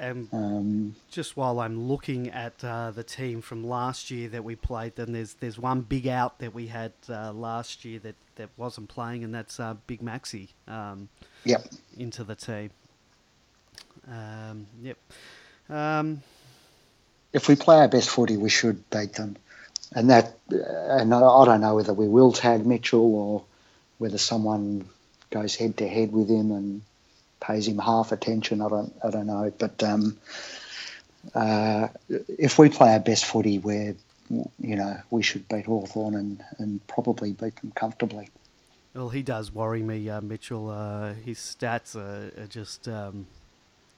And um, just while I'm looking at uh, the team from last year that we played, then there's there's one big out that we had uh, last year that, that wasn't playing, and that's uh, Big Maxi um, yep. into the team. Um, yep. Um, if we play our best footy, we should beat them. And that, and I I don't know whether we will tag Mitchell or whether someone goes head to head with him and pays him half attention. I don't, I don't know. But um, uh, if we play our best footy, we're, you know, we should beat Hawthorn and, and probably beat them comfortably. well, he does worry me, uh, Mitchell. Uh, his stats are, are just, um,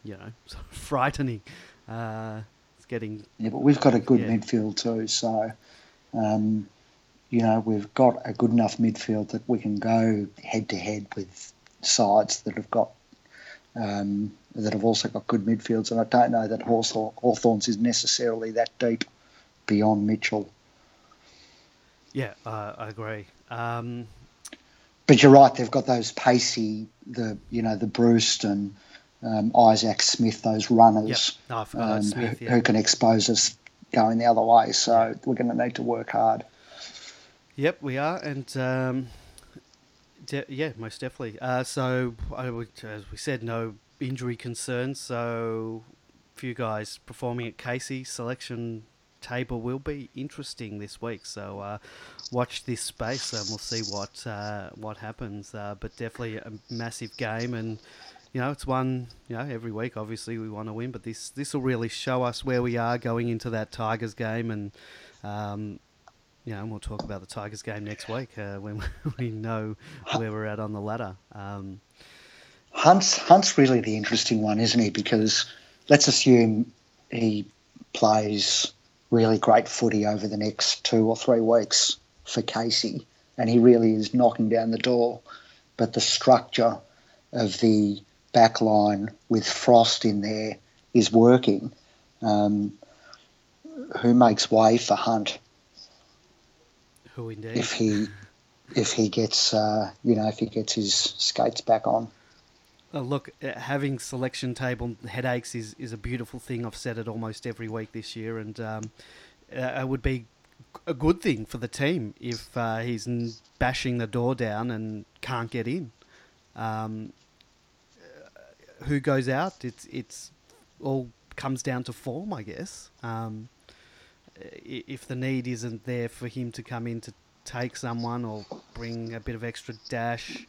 you know, sort of frightening. Uh, it's getting Yeah, but we've got a good Yeah. midfield too, so um, you know we've got a good enough midfield that we can go head to head with sides that have got um, that have also got good midfields, and I don't know that Hawthorn, Hawthorns is necessarily that deep beyond Mitchell. Yeah, uh, I agree. Um, But you're right; they've got those pacey, the you know the Bruce and um, Isaac Smith, those yep. runners No, um, Smith. who, Yeah. who can expose us going the other way. So we're going to need to work hard. Yep, we are, and um, de- yeah, most definitely. Uh, so, I would, as we said, no injury concerns. So, few guys performing at Casey selection table will be interesting this week. So, uh, watch this space, and we'll see what uh, what happens. Uh, but definitely a massive game, and you know, it's one. You know, every week, obviously, we want to win, but this this will really show us where we are going into that Tigers game, and um, know, and we'll talk about the Tigers game next week uh, when we know where we're at on the ladder. Um, Hunt's Hunt's really the interesting one, isn't he? Because let's assume he plays really great footy over the next two or three weeks for Casey, and he really is knocking down the door. But the structure of the back line with Frost in there is working. Um, who makes way for Hunt who indeed? if he if he gets uh, you know if he gets his skates back on? Uh, look, uh, having selection table headaches is, is a beautiful thing. I've said it almost every week this year, and um, uh, it would be a good thing for the team if uh, he's bashing the door down and can't get in. Um, who goes out? It's it's all comes down to form, I guess. Um, if the need isn't there for him to come in to take someone or bring a bit of extra dash,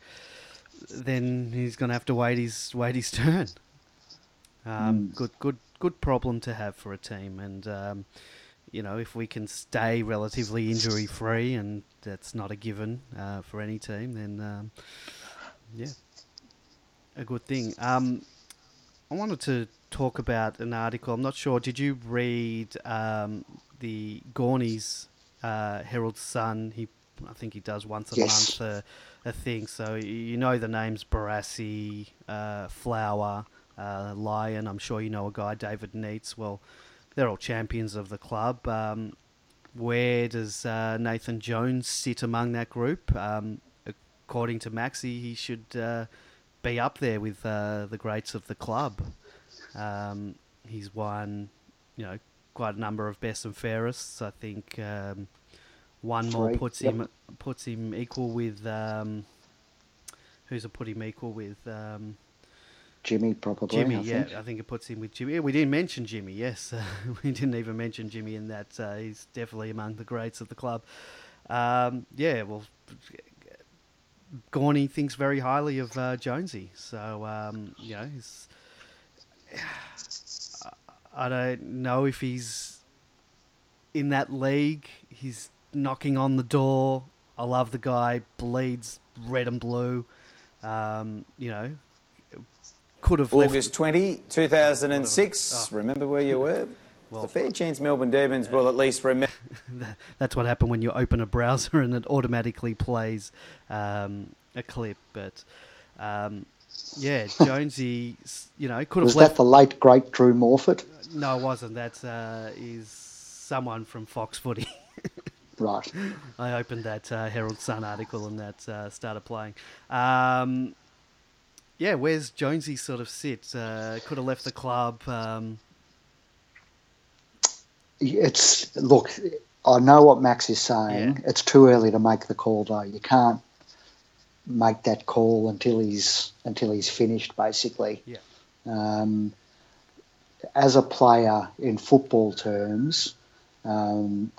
then he's going to have to wait his wait his turn. Um, Mm. Good, good, good problem to have for a team, and um, you know if we can stay relatively injury free, and that's not a given uh, for any team, then um, yeah, a good thing. Um, I wanted to talk about an article. I'm not sure. Did you read um, the Gornies, uh, Herald Sun? He I think he does once a Yes. month a, a thing. So you know the names Barassi, uh, Flower, uh, Lyon. I'm sure you know a guy, David Neitz. Well, they're all champions of the club. Um, where does uh, Nathan Jones sit among that group? Um, according to Maxi, he should uh, be up there with uh, the greats of the club. Um, he's won, you know, quite a number of best and fairest. I think um, one more puts yep. him puts him equal with um, who's it put him equal with um, Jimmy probably. Jimmy. I yeah, think. I think it puts him with Jimmy. Yeah, we didn't mention Jimmy. Yes, we didn't even mention Jimmy in that. Uh, he's definitely among the greats of the club. Um, yeah, well, Gorney thinks very highly of uh, Jonesy, so um, you know, he's, I don't know if he's in that league. He's knocking on the door. I love the guy. Bleeds red and blue. Um, you know, could have left- August 20, 2006. Remember where you were? Well- the fair chance Melbourne Demons will at least remember. That's what happened when you open a browser and it automatically plays um, a clip. But um, yeah, Jonesy, you know, could have Was left. that the late great Drew Morphett? No, it wasn't. That uh, is someone from Fox Footy. Right. I opened that uh, Herald Sun article and that uh, started playing. Um, yeah, where's Jonesy sort of sit? Uh, could have left the club. Um, It's look. I know what Max is saying. Yeah. It's too early to make the call, though. You can't make that call until he's until he's finished, basically. yeah, Um, as a player in football terms, um,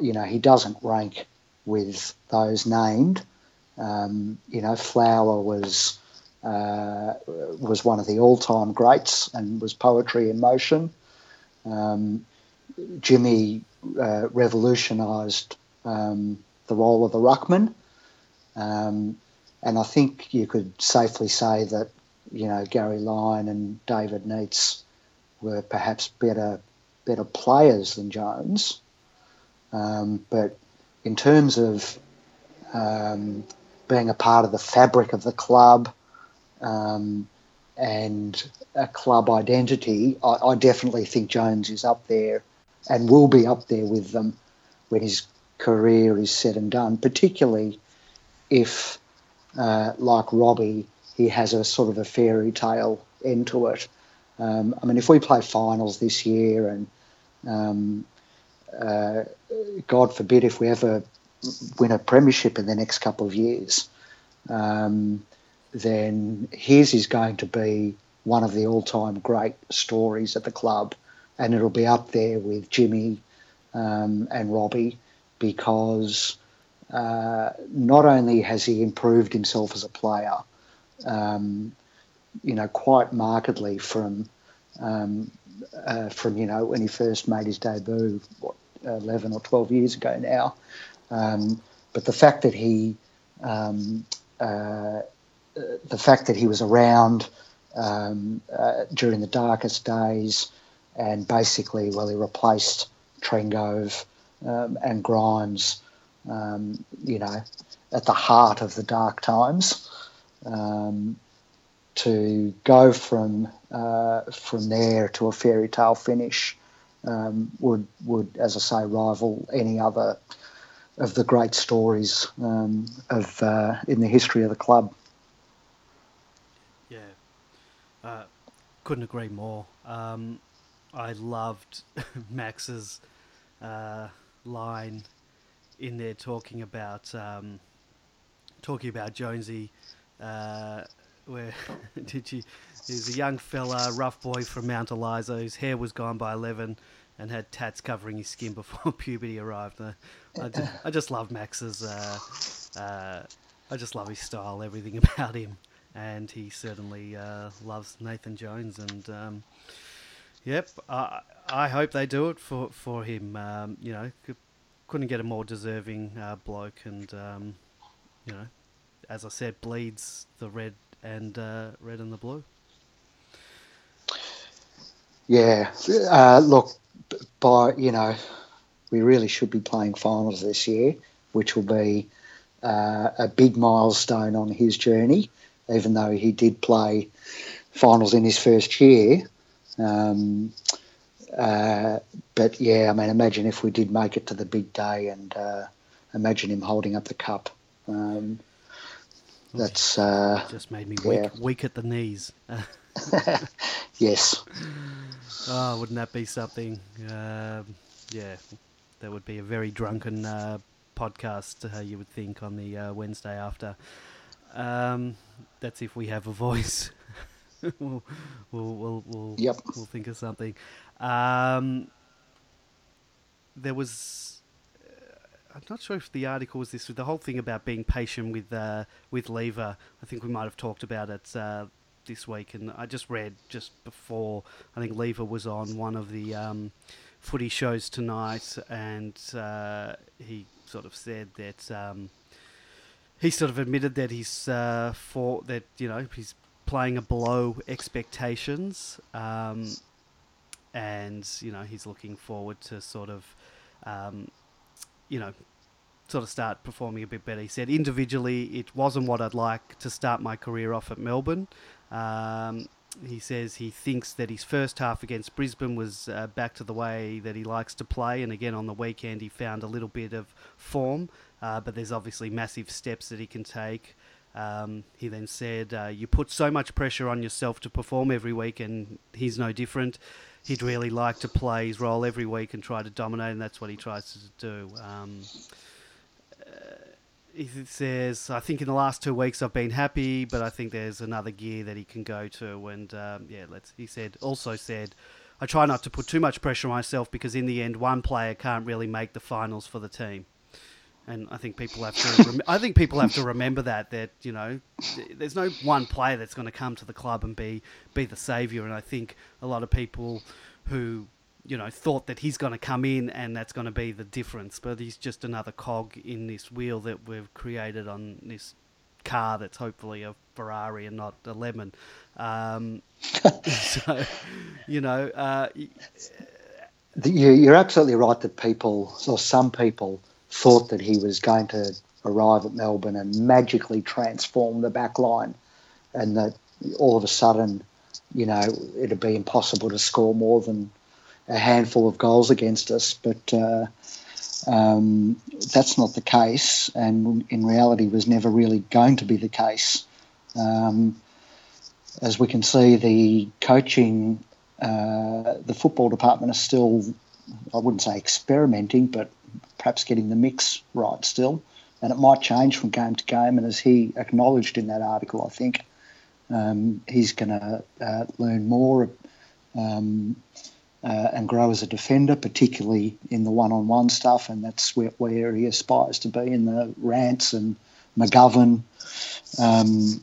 you know he doesn't rank with those named. Um, you know, Flower was uh, was one of the all-time greats and was poetry in motion. Um, Jimmy uh, revolutionised um, the role of the ruckman, um, and I think you could safely say that you know Gary Lyon and David Neitz were perhaps better better players than Jones, um, but in terms of um, being a part of the fabric of the club um, and a club identity, I, I definitely think Jones is up there and will be up there with them when his career is said and done, particularly if, uh, like Robbie, he has a sort of a fairy tale end to it. Um, I mean, if we play finals this year and um, uh, God forbid if we ever win a premiership in the next couple of years, um, then his is going to be one of the all-time great stories at the club, and it'll be up there with Jimmy um, and Robbie because uh, not only has he improved himself as a player, um, you know, quite markedly from um, uh, from you know when he first made his debut, what eleven or twelve years ago now. Um, but the fact that he, um, uh, the fact that he was around um, uh, during the darkest days, and basically, well, he replaced Trengove um, and Grimes, um, you know, at the heart of the dark times. Um, to go from uh, from there to a fairy tale finish um, would would, as I say, rival any other of the great stories um, of uh, in the history of the club. yeah, uh, couldn't agree more. Um, I loved Max's uh, line in there talking about um, talking about Jonesy. Uh, where did you? He was a young fella, rough boy from Mount Eliza, whose hair was gone by eleven, and had tats covering his skin before puberty arrived. Uh, I, just, I just love Max's. Uh, uh, I just love his style, everything about him, and he certainly uh, loves Nathan Jones. And um, yep, I I hope they do it for for him. Um, you know, couldn't get a more deserving uh, bloke, and um, you know, as I said, bleeds the red and uh, red and the blue. Yeah, uh, look, by you know, we really should be playing finals this year. which will be uh, a big milestone on his journey, even though he did play finals in his first year. Um, uh, but yeah, I mean, imagine if we did make it to the big day and uh, imagine him holding up the cup. Um, that's uh, just made me weak, yeah. weak at the knees. yes. Oh, wouldn't that be something? Um, yeah, that would be a very drunken uh, podcast. Uh, you would think on the uh, Wednesday after. Um, that's if we have a voice. we'll, we'll, we'll, we'll, Yep. we'll think of something. Um, there was. uh, I'm not sure if the article was this, the whole thing about being patient with uh, with Lever. I think we might have talked about it uh, this week, and I just read just before. I think Lever was on one of the um, footy shows tonight, and uh, he sort of said that um, he sort of admitted that he's uh, for that you know he's playing a below expectations, um, and you know he's looking forward to sort of um, you know sort of start performing a bit better. He said individually it wasn't what I'd like to start my career off at Melbourne. Um, he says he thinks that his first half against Brisbane was uh, back to the way that he likes to play, and again on the weekend he found a little bit of form, uh, but there's obviously massive steps that he can take. Um, he then said, uh, "You put so much pressure on yourself to perform every week, and he's no different. He'd really like to play his role every week and try to dominate, and that's what he tries to do." Um, he says, I think in the last two weeks I've been happy, but I think there's another gear that he can go to. And um, yeah, let's. He said, also said, I try not to put too much pressure on myself because in the end, one player can't really make the finals for the team. And I think people have to. Rem- I think people have to remember that that you know, there's no one player that's going to come to the club and be be the savior. And I think a lot of people who you know, thought that he's going to come in and that's going to be the difference. But he's just another cog in this wheel that we've created on this car that's hopefully a Ferrari and not a lemon. Um, so, you know, uh, You're absolutely right that people, or some people, thought that he was going to arrive at Melbourne and magically transform the back line, and that all of a sudden, you know, it'd be impossible to score more than a handful of goals against us. But uh, um, that's not the case, and in reality, was never really going to be the case. Um, as we can see, the coaching, uh, the football department is still, I wouldn't say experimenting, but perhaps getting the mix right still. And it might change from game to game. And as he acknowledged in that article, I think um, he's going to uh, learn more um, uh, and grow as a defender, particularly in the one-on-one stuff. And that's where, where he aspires to be in the Rance and McGovern, um,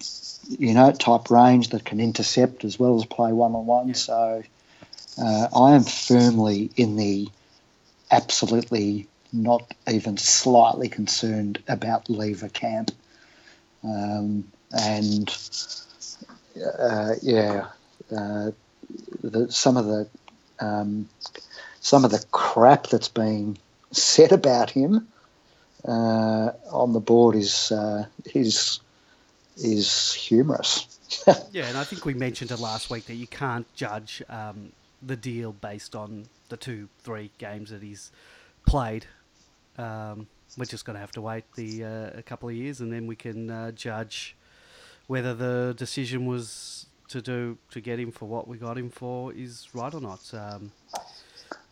you know, type range that can intercept as well as play one-on-one. So uh, I am firmly in the absolutely not even slightly concerned about lever camp. Um, and uh, yeah, uh, the, some of the um, some of the crap that's being said about him uh, on the board is uh, is is humorous. yeah, and I think we mentioned it last week that you can't judge um, the deal based on the two, three games that he's played. Um, we're just going to have to wait the uh, a couple of years, and then we can uh, judge whether the decision was to do to get him for what we got him for is right or not. Um,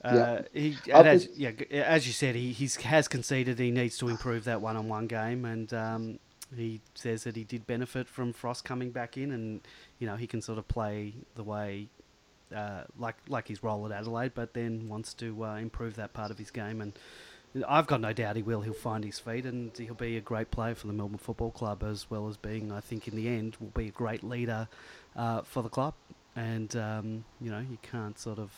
uh, he, and as, yeah, as you said, he he's, has conceded he needs to improve that one-on-one game, and um, he says that he did benefit from Frost coming back in, and you know he can sort of play the way uh, like like his role at Adelaide, but then wants to uh, improve that part of his game. And I've got no doubt he will. He'll find his feet, and he'll be a great player for the Melbourne Football Club, as well as being, I think, in the end, will be a great leader uh, for the club. And um, you know, you can't sort of.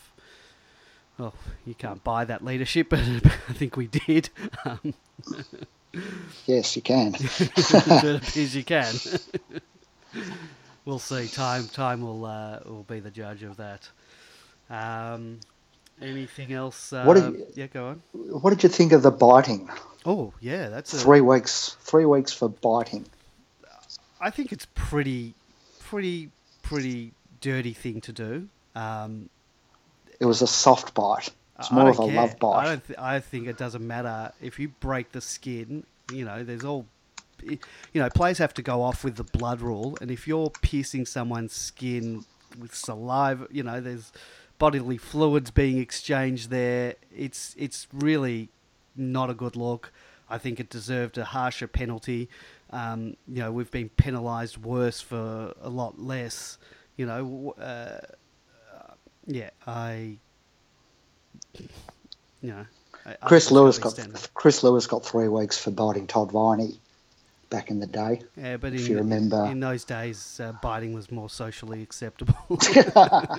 Well, you can't buy that leadership, but I think we did. Um, yes, you can. it appears you can. we'll see. Time, time will uh, will be the judge of that. Um, anything else? Uh, What did you- yeah, go on. what did you think of the biting? Oh yeah, that's a, Three weeks. Three weeks for biting. I think it's pretty, pretty, pretty dirty thing to do. Um, It was a soft bite. It's more of a care. love I don't. Th- I think it doesn't matter if you break the skin. You know, there's all. You know, players have to go off with the blood rule, and if you're piercing someone's skin with saliva, you know, there's bodily fluids being exchanged there. It's it's really not a good look. I think it deserved a harsher penalty. Um, you know, we've been penalised worse for a lot less. You know, uh, yeah, I you know, I- I Chris think Lewis got. Chris Lewis got three weeks for biting Todd Viney back in the day. Yeah, but if in, you remember. in those days, uh, biting was more socially acceptable. Uh,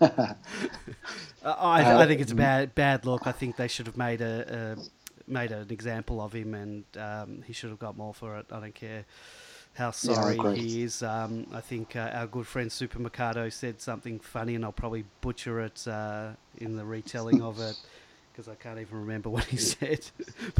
I, I think it's a bad bad look. I think they should have made a, a made an example of him, and um, he should have got more for it. I don't care how sorry agree. he is. Um, I think uh, our good friend Super Mikado said something funny, and I'll probably butcher it uh, in the retelling of it because I can't even remember what he said.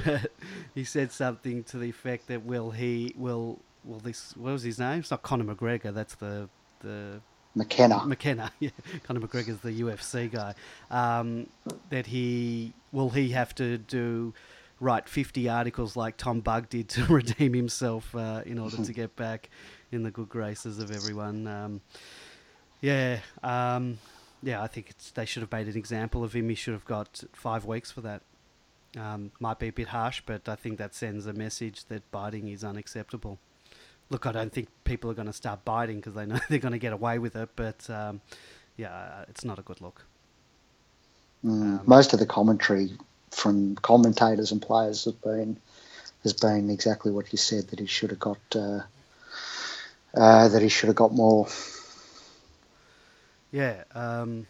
but he said something to the effect that will he will will this what was his name? It's not Conor McGregor. That's the the McKenna. McKenna, yeah, Conor McGregor's the UFC guy. Um, that he will he have to do write fifty articles like Tom Bugg did to redeem himself uh, in order to get back in the good graces of everyone. Um, yeah, um, yeah, I think it's, they should have made an example of him. He should have got five weeks for that. Um, might be a bit harsh, but I think that sends a message that biting is unacceptable. Look, I don't think people are going to start biting because they know they're going to get away with it, but um, yeah, it's not a good look. Mm, Um, most of the commentary from commentators and players have been has been exactly what you said that he should have got uh, uh, that he should have got more. Yeah, um,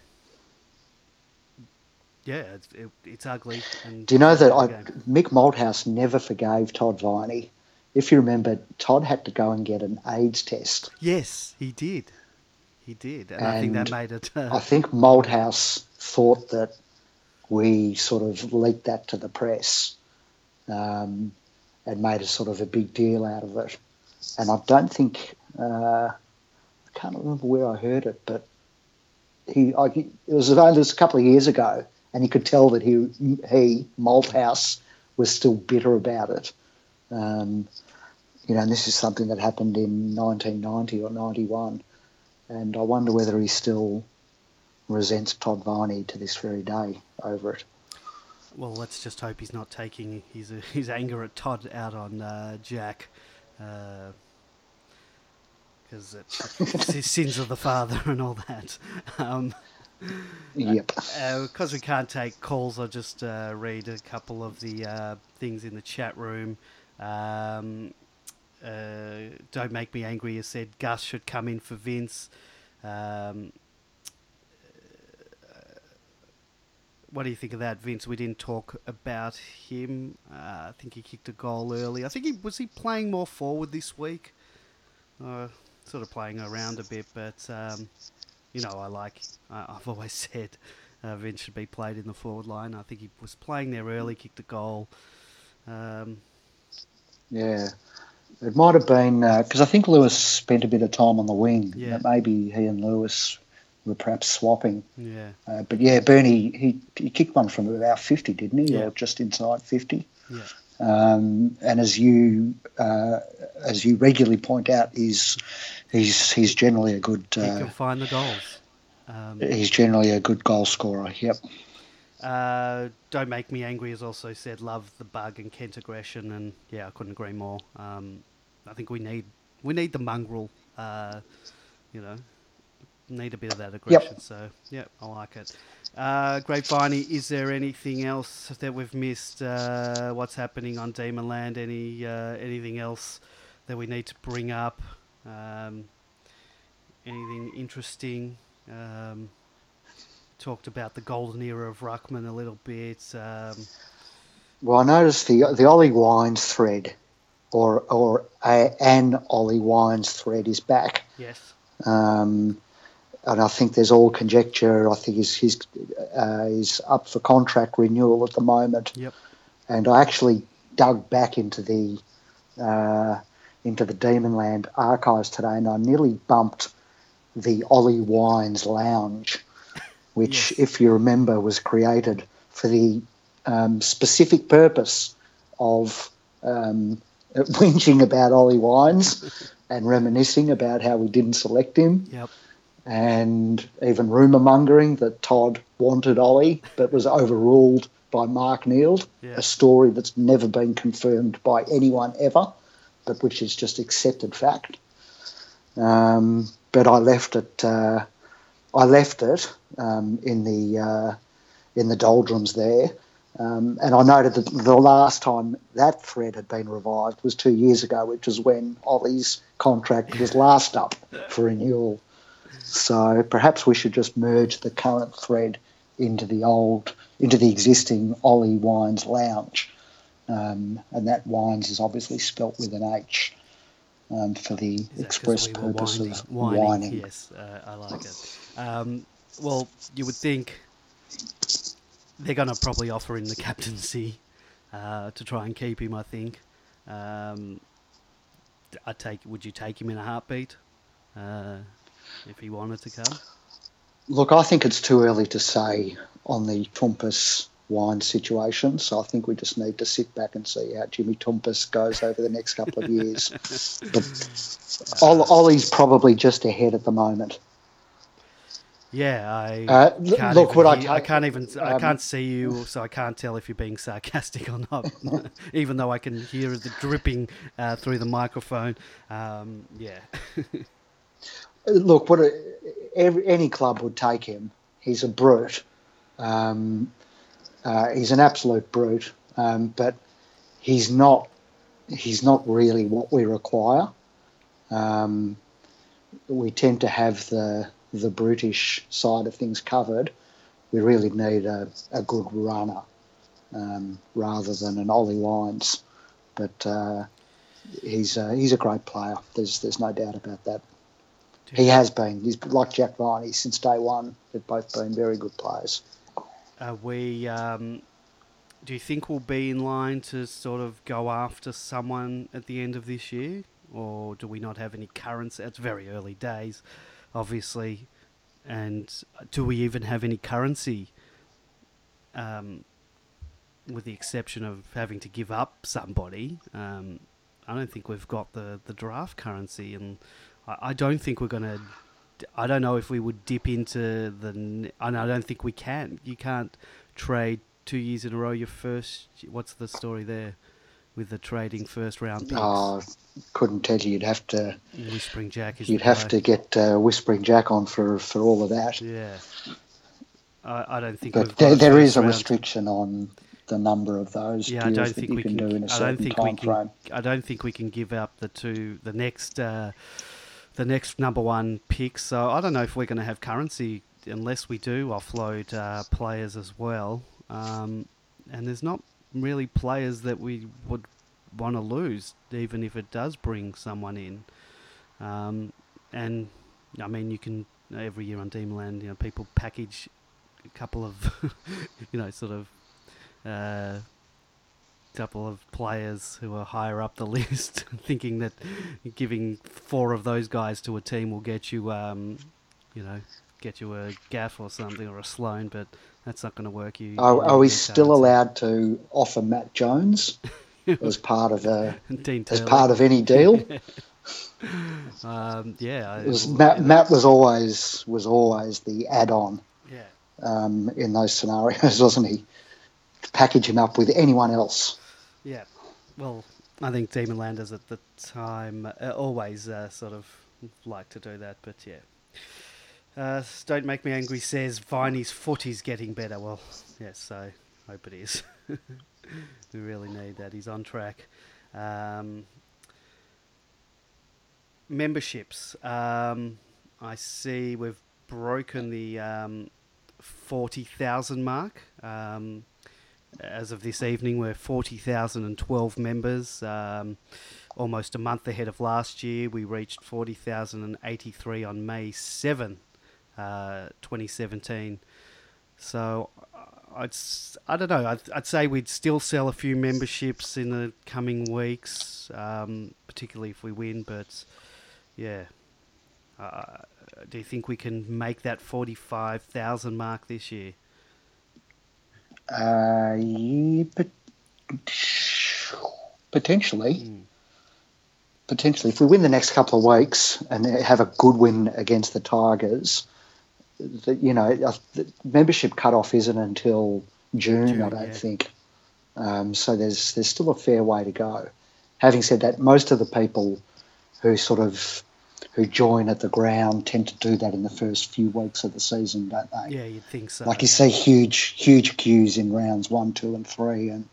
yeah, it's, it, it's ugly. And Do you know that I. Mick Malthouse never forgave Todd Viney? If you remember, Todd had to go and get an AIDS test. Yes, he did. He did, and, I think that made it. Uh, I think Malthouse thought that we sort of leaked that to the press um, and made a sort of a big deal out of it. And I don't think uh, I can't remember where I heard it, but he it was only a couple of years ago, and you could tell that he he Malthouse was still bitter about it. Um, you know, and this is something that happened in 1990 or 91, and I wonder whether he still resents Todd Viney to this very day over it. well, let's just hope he's not taking his his anger at Todd out on uh, Jack, because it's sins of the father and all that. Um, Yep. because we can't take calls, I'll just uh, read a couple of the uh, things in the chat room. Um, uh, Don't make me angry. Has said Gus should come in for Vince. Um, uh, what do you think of that, Vince? We didn't talk about him. Uh, I think he kicked a goal early. I think he was he playing more forward this week. Uh, sort of playing around a bit, but um, you know, I like. I, I've always said uh, Vince should be played in the forward line. I think he was playing there early, kicked a goal. Um, Yeah. It might have been because I think Lewis spent a bit of time on the wing. Yeah. Maybe he and Lewis were perhaps swapping. yeah, Uh, but yeah, Bernie he, he kicked one from about fifty, didn't he, Yeah. or just inside fifty? yeah, Um, and as you uh, as you regularly point out, he's he's he's generally a good he uh, can find the goals. Um, he's generally a good goal scorer. Yep. Uh, Don't Make Me Angry has also said love the Bugg and Kent aggression, and yeah, I couldn't agree more. Um, I think we need we need the mongrel, uh, you know, need a bit of that aggression. So yeah, I like it. Uh, Grapevine, is there anything else that we've missed? Uh, what's happening on Demon Land? Any uh, anything else that we need to bring up? Um, anything interesting? Um, talked about the golden era of Ruckman a little bit. Um, Well, I noticed the the Ollie Wines thread, or or a, an Ollie Wines thread is back. yes. Um, and I think there's all conjecture. I think he's he's, uh, he's up for contract renewal at the moment. Yep. And I actually dug back into the uh, into the Demonland archives today, and I nearly bumped the Ollie Wines Lounge, which, Yes. if you remember, was created for the um, specific purpose of um, whinging about Ollie Wines and reminiscing about how we didn't select him Yep. And even rumour mongering that Todd wanted Ollie but was overruled by Mark Neeld, Yeah. a story that's never been confirmed by anyone ever, but which is just accepted fact. Um, but I left it. Uh, I left it um, in the uh, in the doldrums there, um, and I noted that the last time that thread had been revived was two years ago, which is when Ollie's contract was last up for renewal. So perhaps we should just merge the current thread into the old, into the existing Ollie Wines Lounge, um, and that wines is obviously spelt with an H um, for the express we purpose winding- of whining? whining. Yes, uh, I like it. Um, well, you would think they're going to probably offer him the captaincy uh, to try and keep him. I think. Um, I take. Would you take him in a heartbeat uh, if he wanted to come? Look, I think it's too early to say on the Toumpas wine situation, so I think we just need to sit back and see how Jimmy Toumpas goes over the next couple of years. but Ollie's probably just ahead at the moment. Yeah, I Uh, can't look, even what I I can't- even I um, can't see you, so I can't tell if you're being sarcastic or not. even though I can hear the dripping uh, through the microphone. Um, yeah, Look, what a, every, any club would take him. He's a brute. Um, uh, he's an absolute brute, um, but he's not. He's not really what we require. Um, we tend to have the the brutish side of things covered. We really need a, a good runner um, rather than an Ollie Wines. But uh, he's he's a great player. There's there's no doubt about that. He has been. He's like Jack Viney since day one. They've both been very good players. Are we? Um, do you think we'll be in line to sort of go after someone at the end of this year, or do we not have any currency? It's very early days, obviously, and do we even have any currency? Um, with the exception of having to give up somebody, um, I don't think we've got the, the draft currency, and I, I don't think we're going to. I don't know if we would dip into the. And I don't think we can. You can't trade two years in a row your first. What's the story there with the trading first round picks? Oh, couldn't tell you. You'd have to. Whispering Jack is. You'd have guy. to get uh, Whispering Jack on for, for all of that. Yeah. I, I don't think. But there, there a round- restriction on the number of those Yeah, I don't think we can, can. do in a I certain don't think we can. frame. I don't think we can give up the two, the next, uh, the next number one pick. So I don't know if we're going to have currency unless we do offload uh, players as well. Um, and there's not really players that we would want to lose, even if it does bring someone in. Um, and I mean, you can every year on Demonland, you know, people package a couple of, you know, sort of. Uh, couple of players who are higher up the list, thinking that giving four of those guys to a team will get you, um, you know, get you a gaff or something or a Sloane, but that's not going to work. You Are, are we still allowed to offer Matt Jones as part of a as part of any deal? um, yeah, was, Matt, yeah, Matt was always was always the add-on yeah. um, in those scenarios, wasn't he? Package him up with anyone else. Yeah, well, I think Demon Landers at the time uh, always uh, sort of like to do that, but yeah. Uh, Don't Make Me Angry says Viney's foot is getting better. Well, yes, I hope it is. we really need that. He's on track. Um, memberships. Um, I see we've broken the um, 40,000 mark. Um, as of this evening, we're 40,012 members. Um, almost a month ahead of last year. We reached 40,083 on May 7, uh, 2017. So I'd s- I don't know. I'd, I'd say we'd still sell a few memberships in the coming weeks, um, particularly if we win. But yeah, uh, do you think we can make that forty-five thousand mark this year? Uh, potentially. Mm. Potentially, if we win the next couple of weeks and have a good win against the Tigers, the, you know, the membership cutoff isn't until June, June, I don't yeah. think. Um, so there's there's still a fair way to go. Having said that, most of the people who sort of who join at the ground tend to do that in the first few weeks of the season, don't they? Yeah, you'd think so. Like you see huge, huge queues in rounds one, two, and three, and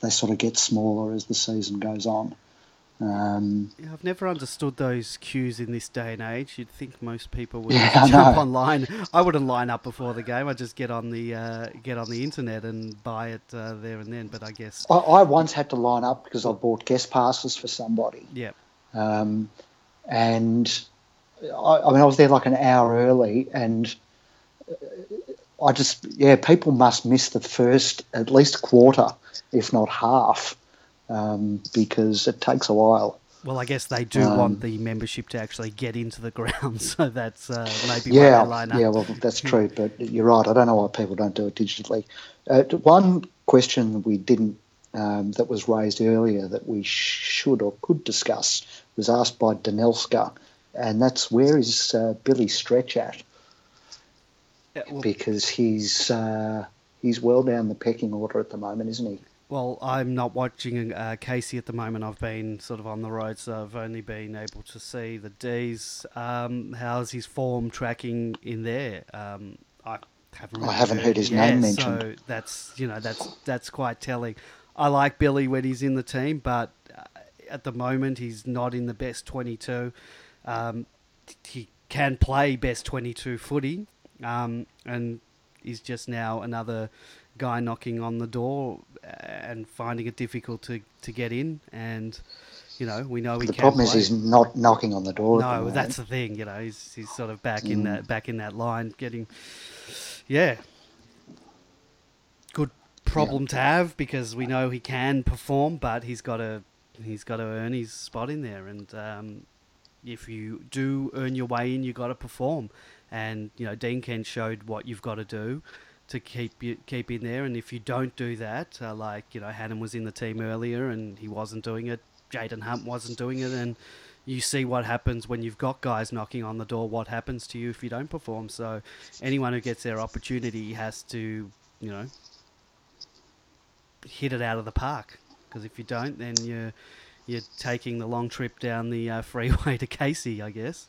they sort of get smaller as the season goes on. Um, Yeah, I've never understood those queues in this day and age. You'd think most people would Yeah, I jump online. I wouldn't line up before the game. I'd just get on the uh, get on the internet and buy it uh, there and then. But I guess, I, I once had to line up because I bought guest passes for somebody, yeah, um, and I, I mean I was there like an hour early, and I just yeah, people must miss the first at least quarter, if not half, um, because it takes a while. well, I guess they do Um, want the membership to actually get into the ground, so that's uh, maybe why Yeah, they line up. yeah, well, that's true, but you're right. I don't know why people don't do it digitally. Uh, one question we didn't um, that was raised earlier that we should or could discuss was asked by Danelska, and that's where is uh, Billy Stretch at? Yeah, well, Because he's uh, he's well down the pecking order at the moment, isn't he? Well, I'm not watching uh, Casey at the moment. I've been sort of on the road, so I've only been able to see the D's. Um, how's his form tracking in there? Um, I haven't. I haven't heard his name mentioned. So that's you know that's that's quite telling. I like Billy when he's in the team, but at the moment he's not in the best 22. Um, he can play best 22 footy, um, and he's just now another guy knocking on the door uh, and finding it difficult to, to get in. And you know, we know he the can problem is he's not knocking on the door. at the No, that's the thing. You know, he's he's sort of back in Mm. that back in that line, getting yeah. Good problem to have because we know he can perform, but he's got to he's got to earn his spot in there. And um, if you do earn your way in, you got to perform. And you know, Dean Kent showed what you've got to do to keep you keep in there. And if you don't do that, uh, like you know, Hannan was in the team earlier and he wasn't doing it. Jayden Hunt wasn't doing it, and you see what happens when you've got guys knocking on the door. What happens to you if you don't perform? So, anyone who gets their opportunity has to, you know, hit it out of the park. Because if you don't, then you're you're taking the long trip down the uh, freeway to Casey, I guess.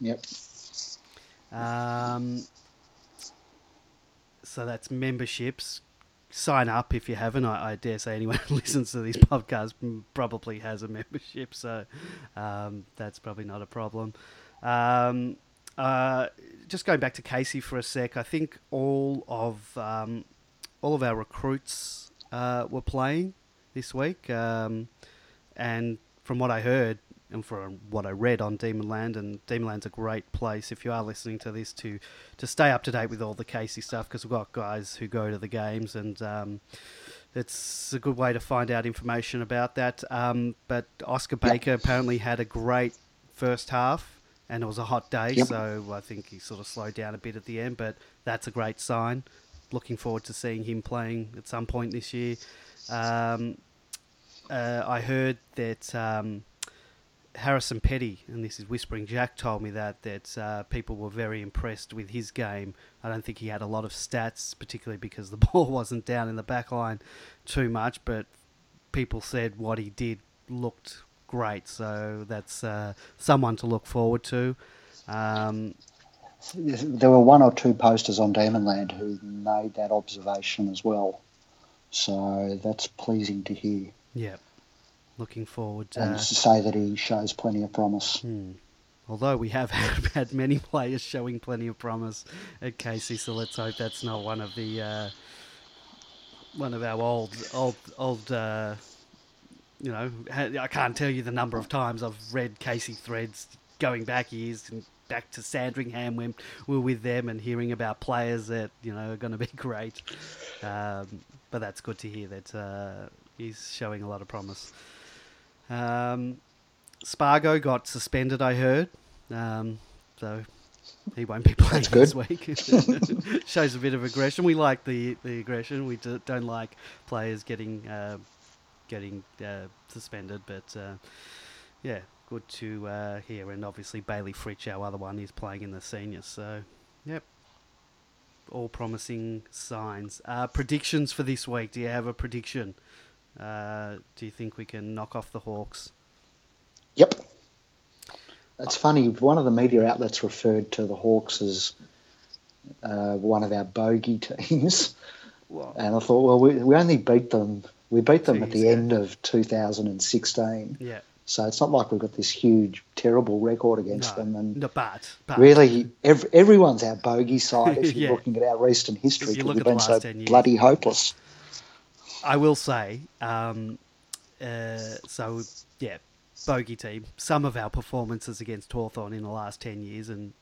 Yep. Um, so that's memberships. Sign up if you haven't. I, I dare say anyone who listens to these podcasts probably has a membership, so um, that's probably not a problem. Um, uh, just going back to Casey for a sec, I think all of um, all of our recruits uh, were playing this week, um, and from what I heard and from what I read on Demonland, and Demonland's a great place if you are listening to this to to stay up to date with all the Casey stuff because we've got guys who go to the games and. Um, it's a good way to find out information about that. Um, but Oscar Yep. Baker apparently had a great first half, and it was a hot day, Yep. so I think he sort of slowed down a bit at the end. But that's a great sign. Looking forward to seeing him playing at some point this year. Um, uh, I heard that um, Harrison Petty, and this is Whispering Jack, told me that that uh, people were very impressed with his game. I don't think he had a lot of stats, particularly because the ball wasn't down in the back line too much, but people said what he did looked great. So that's uh, someone to look forward to. Um, There were one or two posters on Demonland who made that observation as well. So that's pleasing to hear. yeah, looking forward. And Uh, to say that he shows plenty of promise. Hmm. Although we have had, had many players showing plenty of promise at Casey, so let's hope that's not one of the uh, one of our old old old. Uh, you know, I can't tell you the number of times I've read Casey threads going back years and back to Sandringham when we were with them and hearing about players that you know are going to be great. Um, but that's good to hear that uh, he's showing a lot of promise. Um, Spargo got suspended, I heard. Um, so he won't be playing this week. Shows a bit of aggression. We like the, the aggression. We do, don't like players getting uh, getting uh, suspended, but uh, yeah, good to uh, hear. And obviously Bailey Fritsch, our other one, is playing in the seniors. So, yep, all promising signs. Uh, predictions for this week? Do you have a prediction? Uh, do you think we can knock off the Hawks? Yep. It's funny. One of the media outlets referred to the Hawks as uh, one of our bogey teams, Well, and I thought, well, we, we only beat them. We beat them Two at the years end of 2016, yeah. So it's not like we've got this huge, terrible record against No, them. And no, but, but really, ev- everyone's our bogey side if you're Yeah. looking at our recent history. If you 'cause look we've at the been so last 10 years. bloody hopeless. I will say, um, uh, so yeah, bogey team. Some of our performances against Hawthorn in the last ten years, and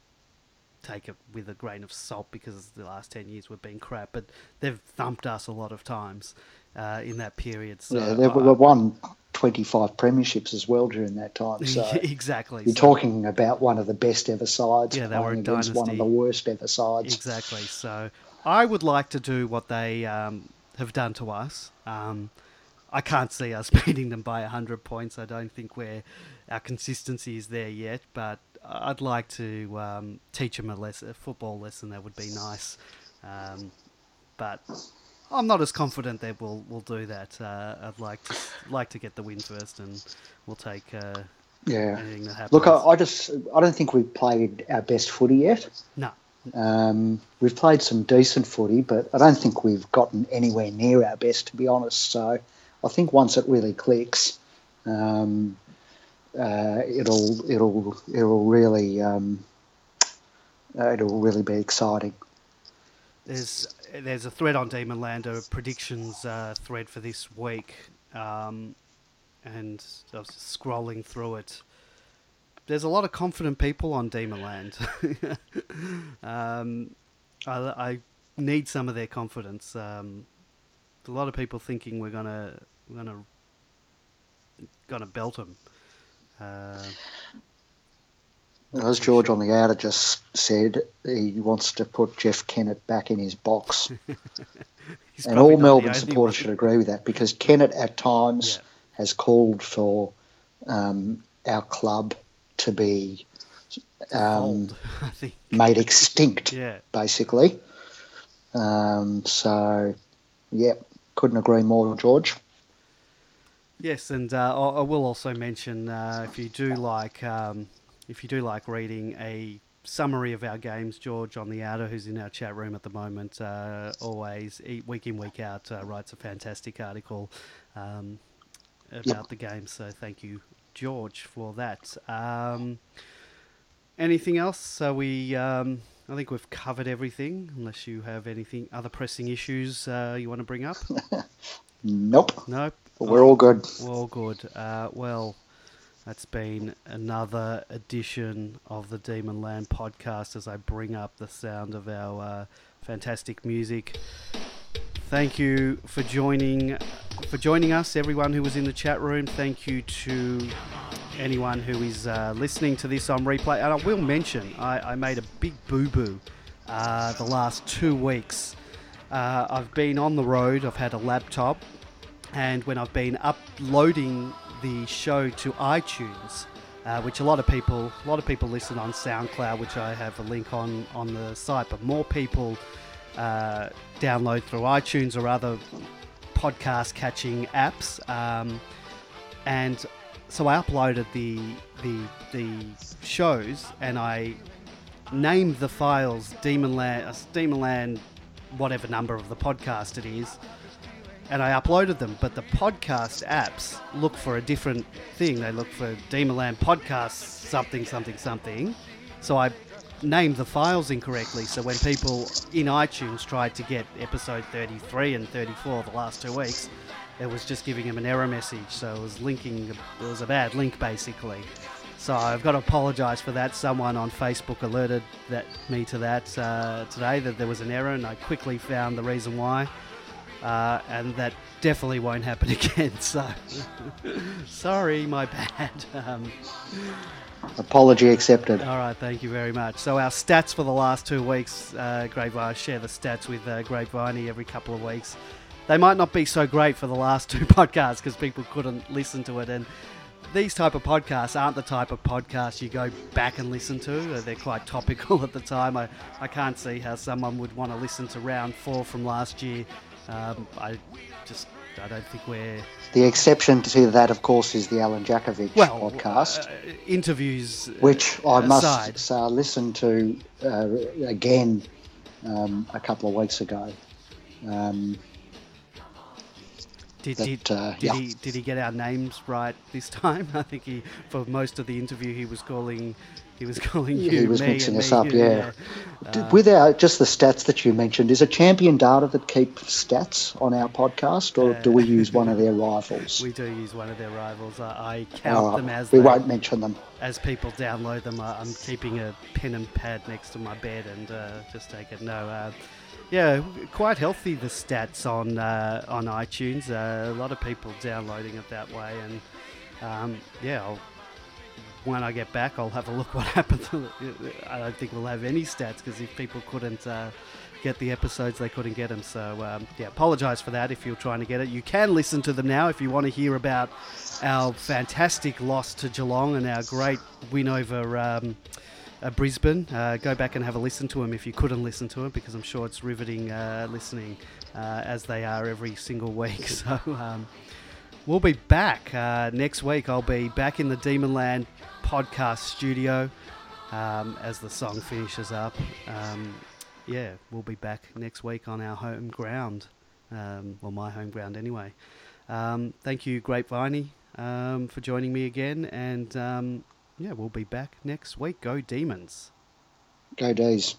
take it with a grain of salt because the last ten years we've been crap, but they've thumped us a lot of times uh, in that period. So yeah, they've won 25 premierships as well during that time. So exactly. You're so- talking about one of the best ever sides Yeah, they were against one of the worst ever sides. Exactly. So I would like to do what they um, have done to us. Um, I can't see us beating them by 100 points. I don't think we're, our consistency is there yet, but I'd like to um, teach them a, lesson, a football lesson. That would be nice. Um, but I'm not as confident that we'll, we'll do that. Uh, I'd like to, like to get the win first, and we'll take uh, Yeah. anything that happens. Look, I, I just I don't think we've played our best footy yet. no. Um, we've played some decent footy, but I don't think we've gotten anywhere near our best, to be honest. So I think once it really clicks, um, uh, it'll it'll it'll really um, uh, it'll really be exciting. There's there's a thread on Demon Land, a predictions uh, thread for this week, um, and I was scrolling through it. There's a lot of confident people on Demon Land. um, I, I need some of their confidence. Um, a lot of people thinking we're gonna we're gonna gonna belt them. Uh, As George on the outer just said, he wants to put Jeff Kennett back in his box. and all Melbourne supporters should agree with that because Kennett at times Yeah. has called for um, our club to be um, Old, made extinct, Yeah. basically. Um, so, yeah, couldn't agree more, George. Yes, and uh, I I will also mention uh, if you do like um, if you do like reading a summary of our games, George on the outer, who's in our chat room at the moment, uh, always week in week out uh, writes a fantastic article um, about the game. So thank you, George, for that. Um, anything else? So we. Um, I think we've covered everything, unless you have anything other pressing issues uh, you want to bring up. Nope, Nope. but we're all good. well, good. Uh, well, that's been another edition of the Demon Land podcast as I bring up the sound of our uh, fantastic music. Thank you for joining for joining us, everyone who was in the chat room. Thank you to anyone who is uh, listening to this on replay. And I will mention, I, I made a big boo boo uh, the last two weeks. Uh, I've been on the road. I've had a laptop, and when I've been uploading the show to iTunes, uh, which a lot of people, a lot of people listen on SoundCloud, which I have a link on on the site, but more people uh, download through iTunes or other podcast catching apps. Um, and so I uploaded the the the shows and I named the files Demonland, Demonland, whatever number of the podcast it is, and I uploaded them. But the podcast apps look for a different thing. They look for Demonland podcast something something something. So I named the files incorrectly. So when people in iTunes tried to get episode 33 and 34 the last two weeks, it was just giving them an error message. So it was linking. It was a bad link basically. So I've got to apologise for that. Someone on Facebook alerted that me to that uh, today that there was an error, and I quickly found the reason why. Uh, and that definitely won't happen again. So sorry, my bad. Um, Apology accepted. all right, thank you very much. So our stats for the last two weeks, uh, Grapevine, I share the stats with uh, Grapevine every couple of weeks. They might not be so great for the last two podcasts because people couldn't listen to it, and these type of podcasts aren't the type of podcasts you go back and listen to. Uh, They're quite topical at the time. I, I can't see how someone would want to listen to round four from last year. Um, I just I don't think we're The exception to that, of course, is the Alan Jakovich well podcast, uh, interviews, uh, which I must aside. say I listened to uh, again um, a couple of weeks ago. Um, Did, that, did, uh, did yeah. he did he get our names right this time? I think he for most of the interview he was calling he was calling you he was mixing us up, you, yeah. Uh, With our, just the stats that you mentioned, is a champion data that keep stats on our podcast, or do we use one of their rivals? we do use one of their rivals. I, I count them as we they- won't mention them. as people download them. I, I'm keeping a pen and pad next to my bed and uh, just take it. No, uh, yeah, quite healthy the stats on uh, on iTunes. Uh, a lot of people downloading it that way, and um, yeah, I'll, when I get back, I'll have a look what happened. I don't think we'll have any stats because if people couldn't. Uh, Get the episodes, they couldn't get them. So, um, yeah, apologise for that if you're trying to get it. You can listen to them now if you want to hear about our fantastic loss to Geelong and our great win over um, uh, Brisbane. Uh, go back and have a listen to them if you couldn't listen to them, because I'm sure it's riveting uh, listening uh, as they are every single week. So um, we'll be back uh, next week. I'll be back in the Demonland podcast studio um, as the song finishes up. Um, yeah, we'll be back next week on our home ground. Um, well, my home ground anyway. Um, thank you, Grapeviney, um, for joining me again. And um, yeah, we'll be back next week. Go Demons. Go D's.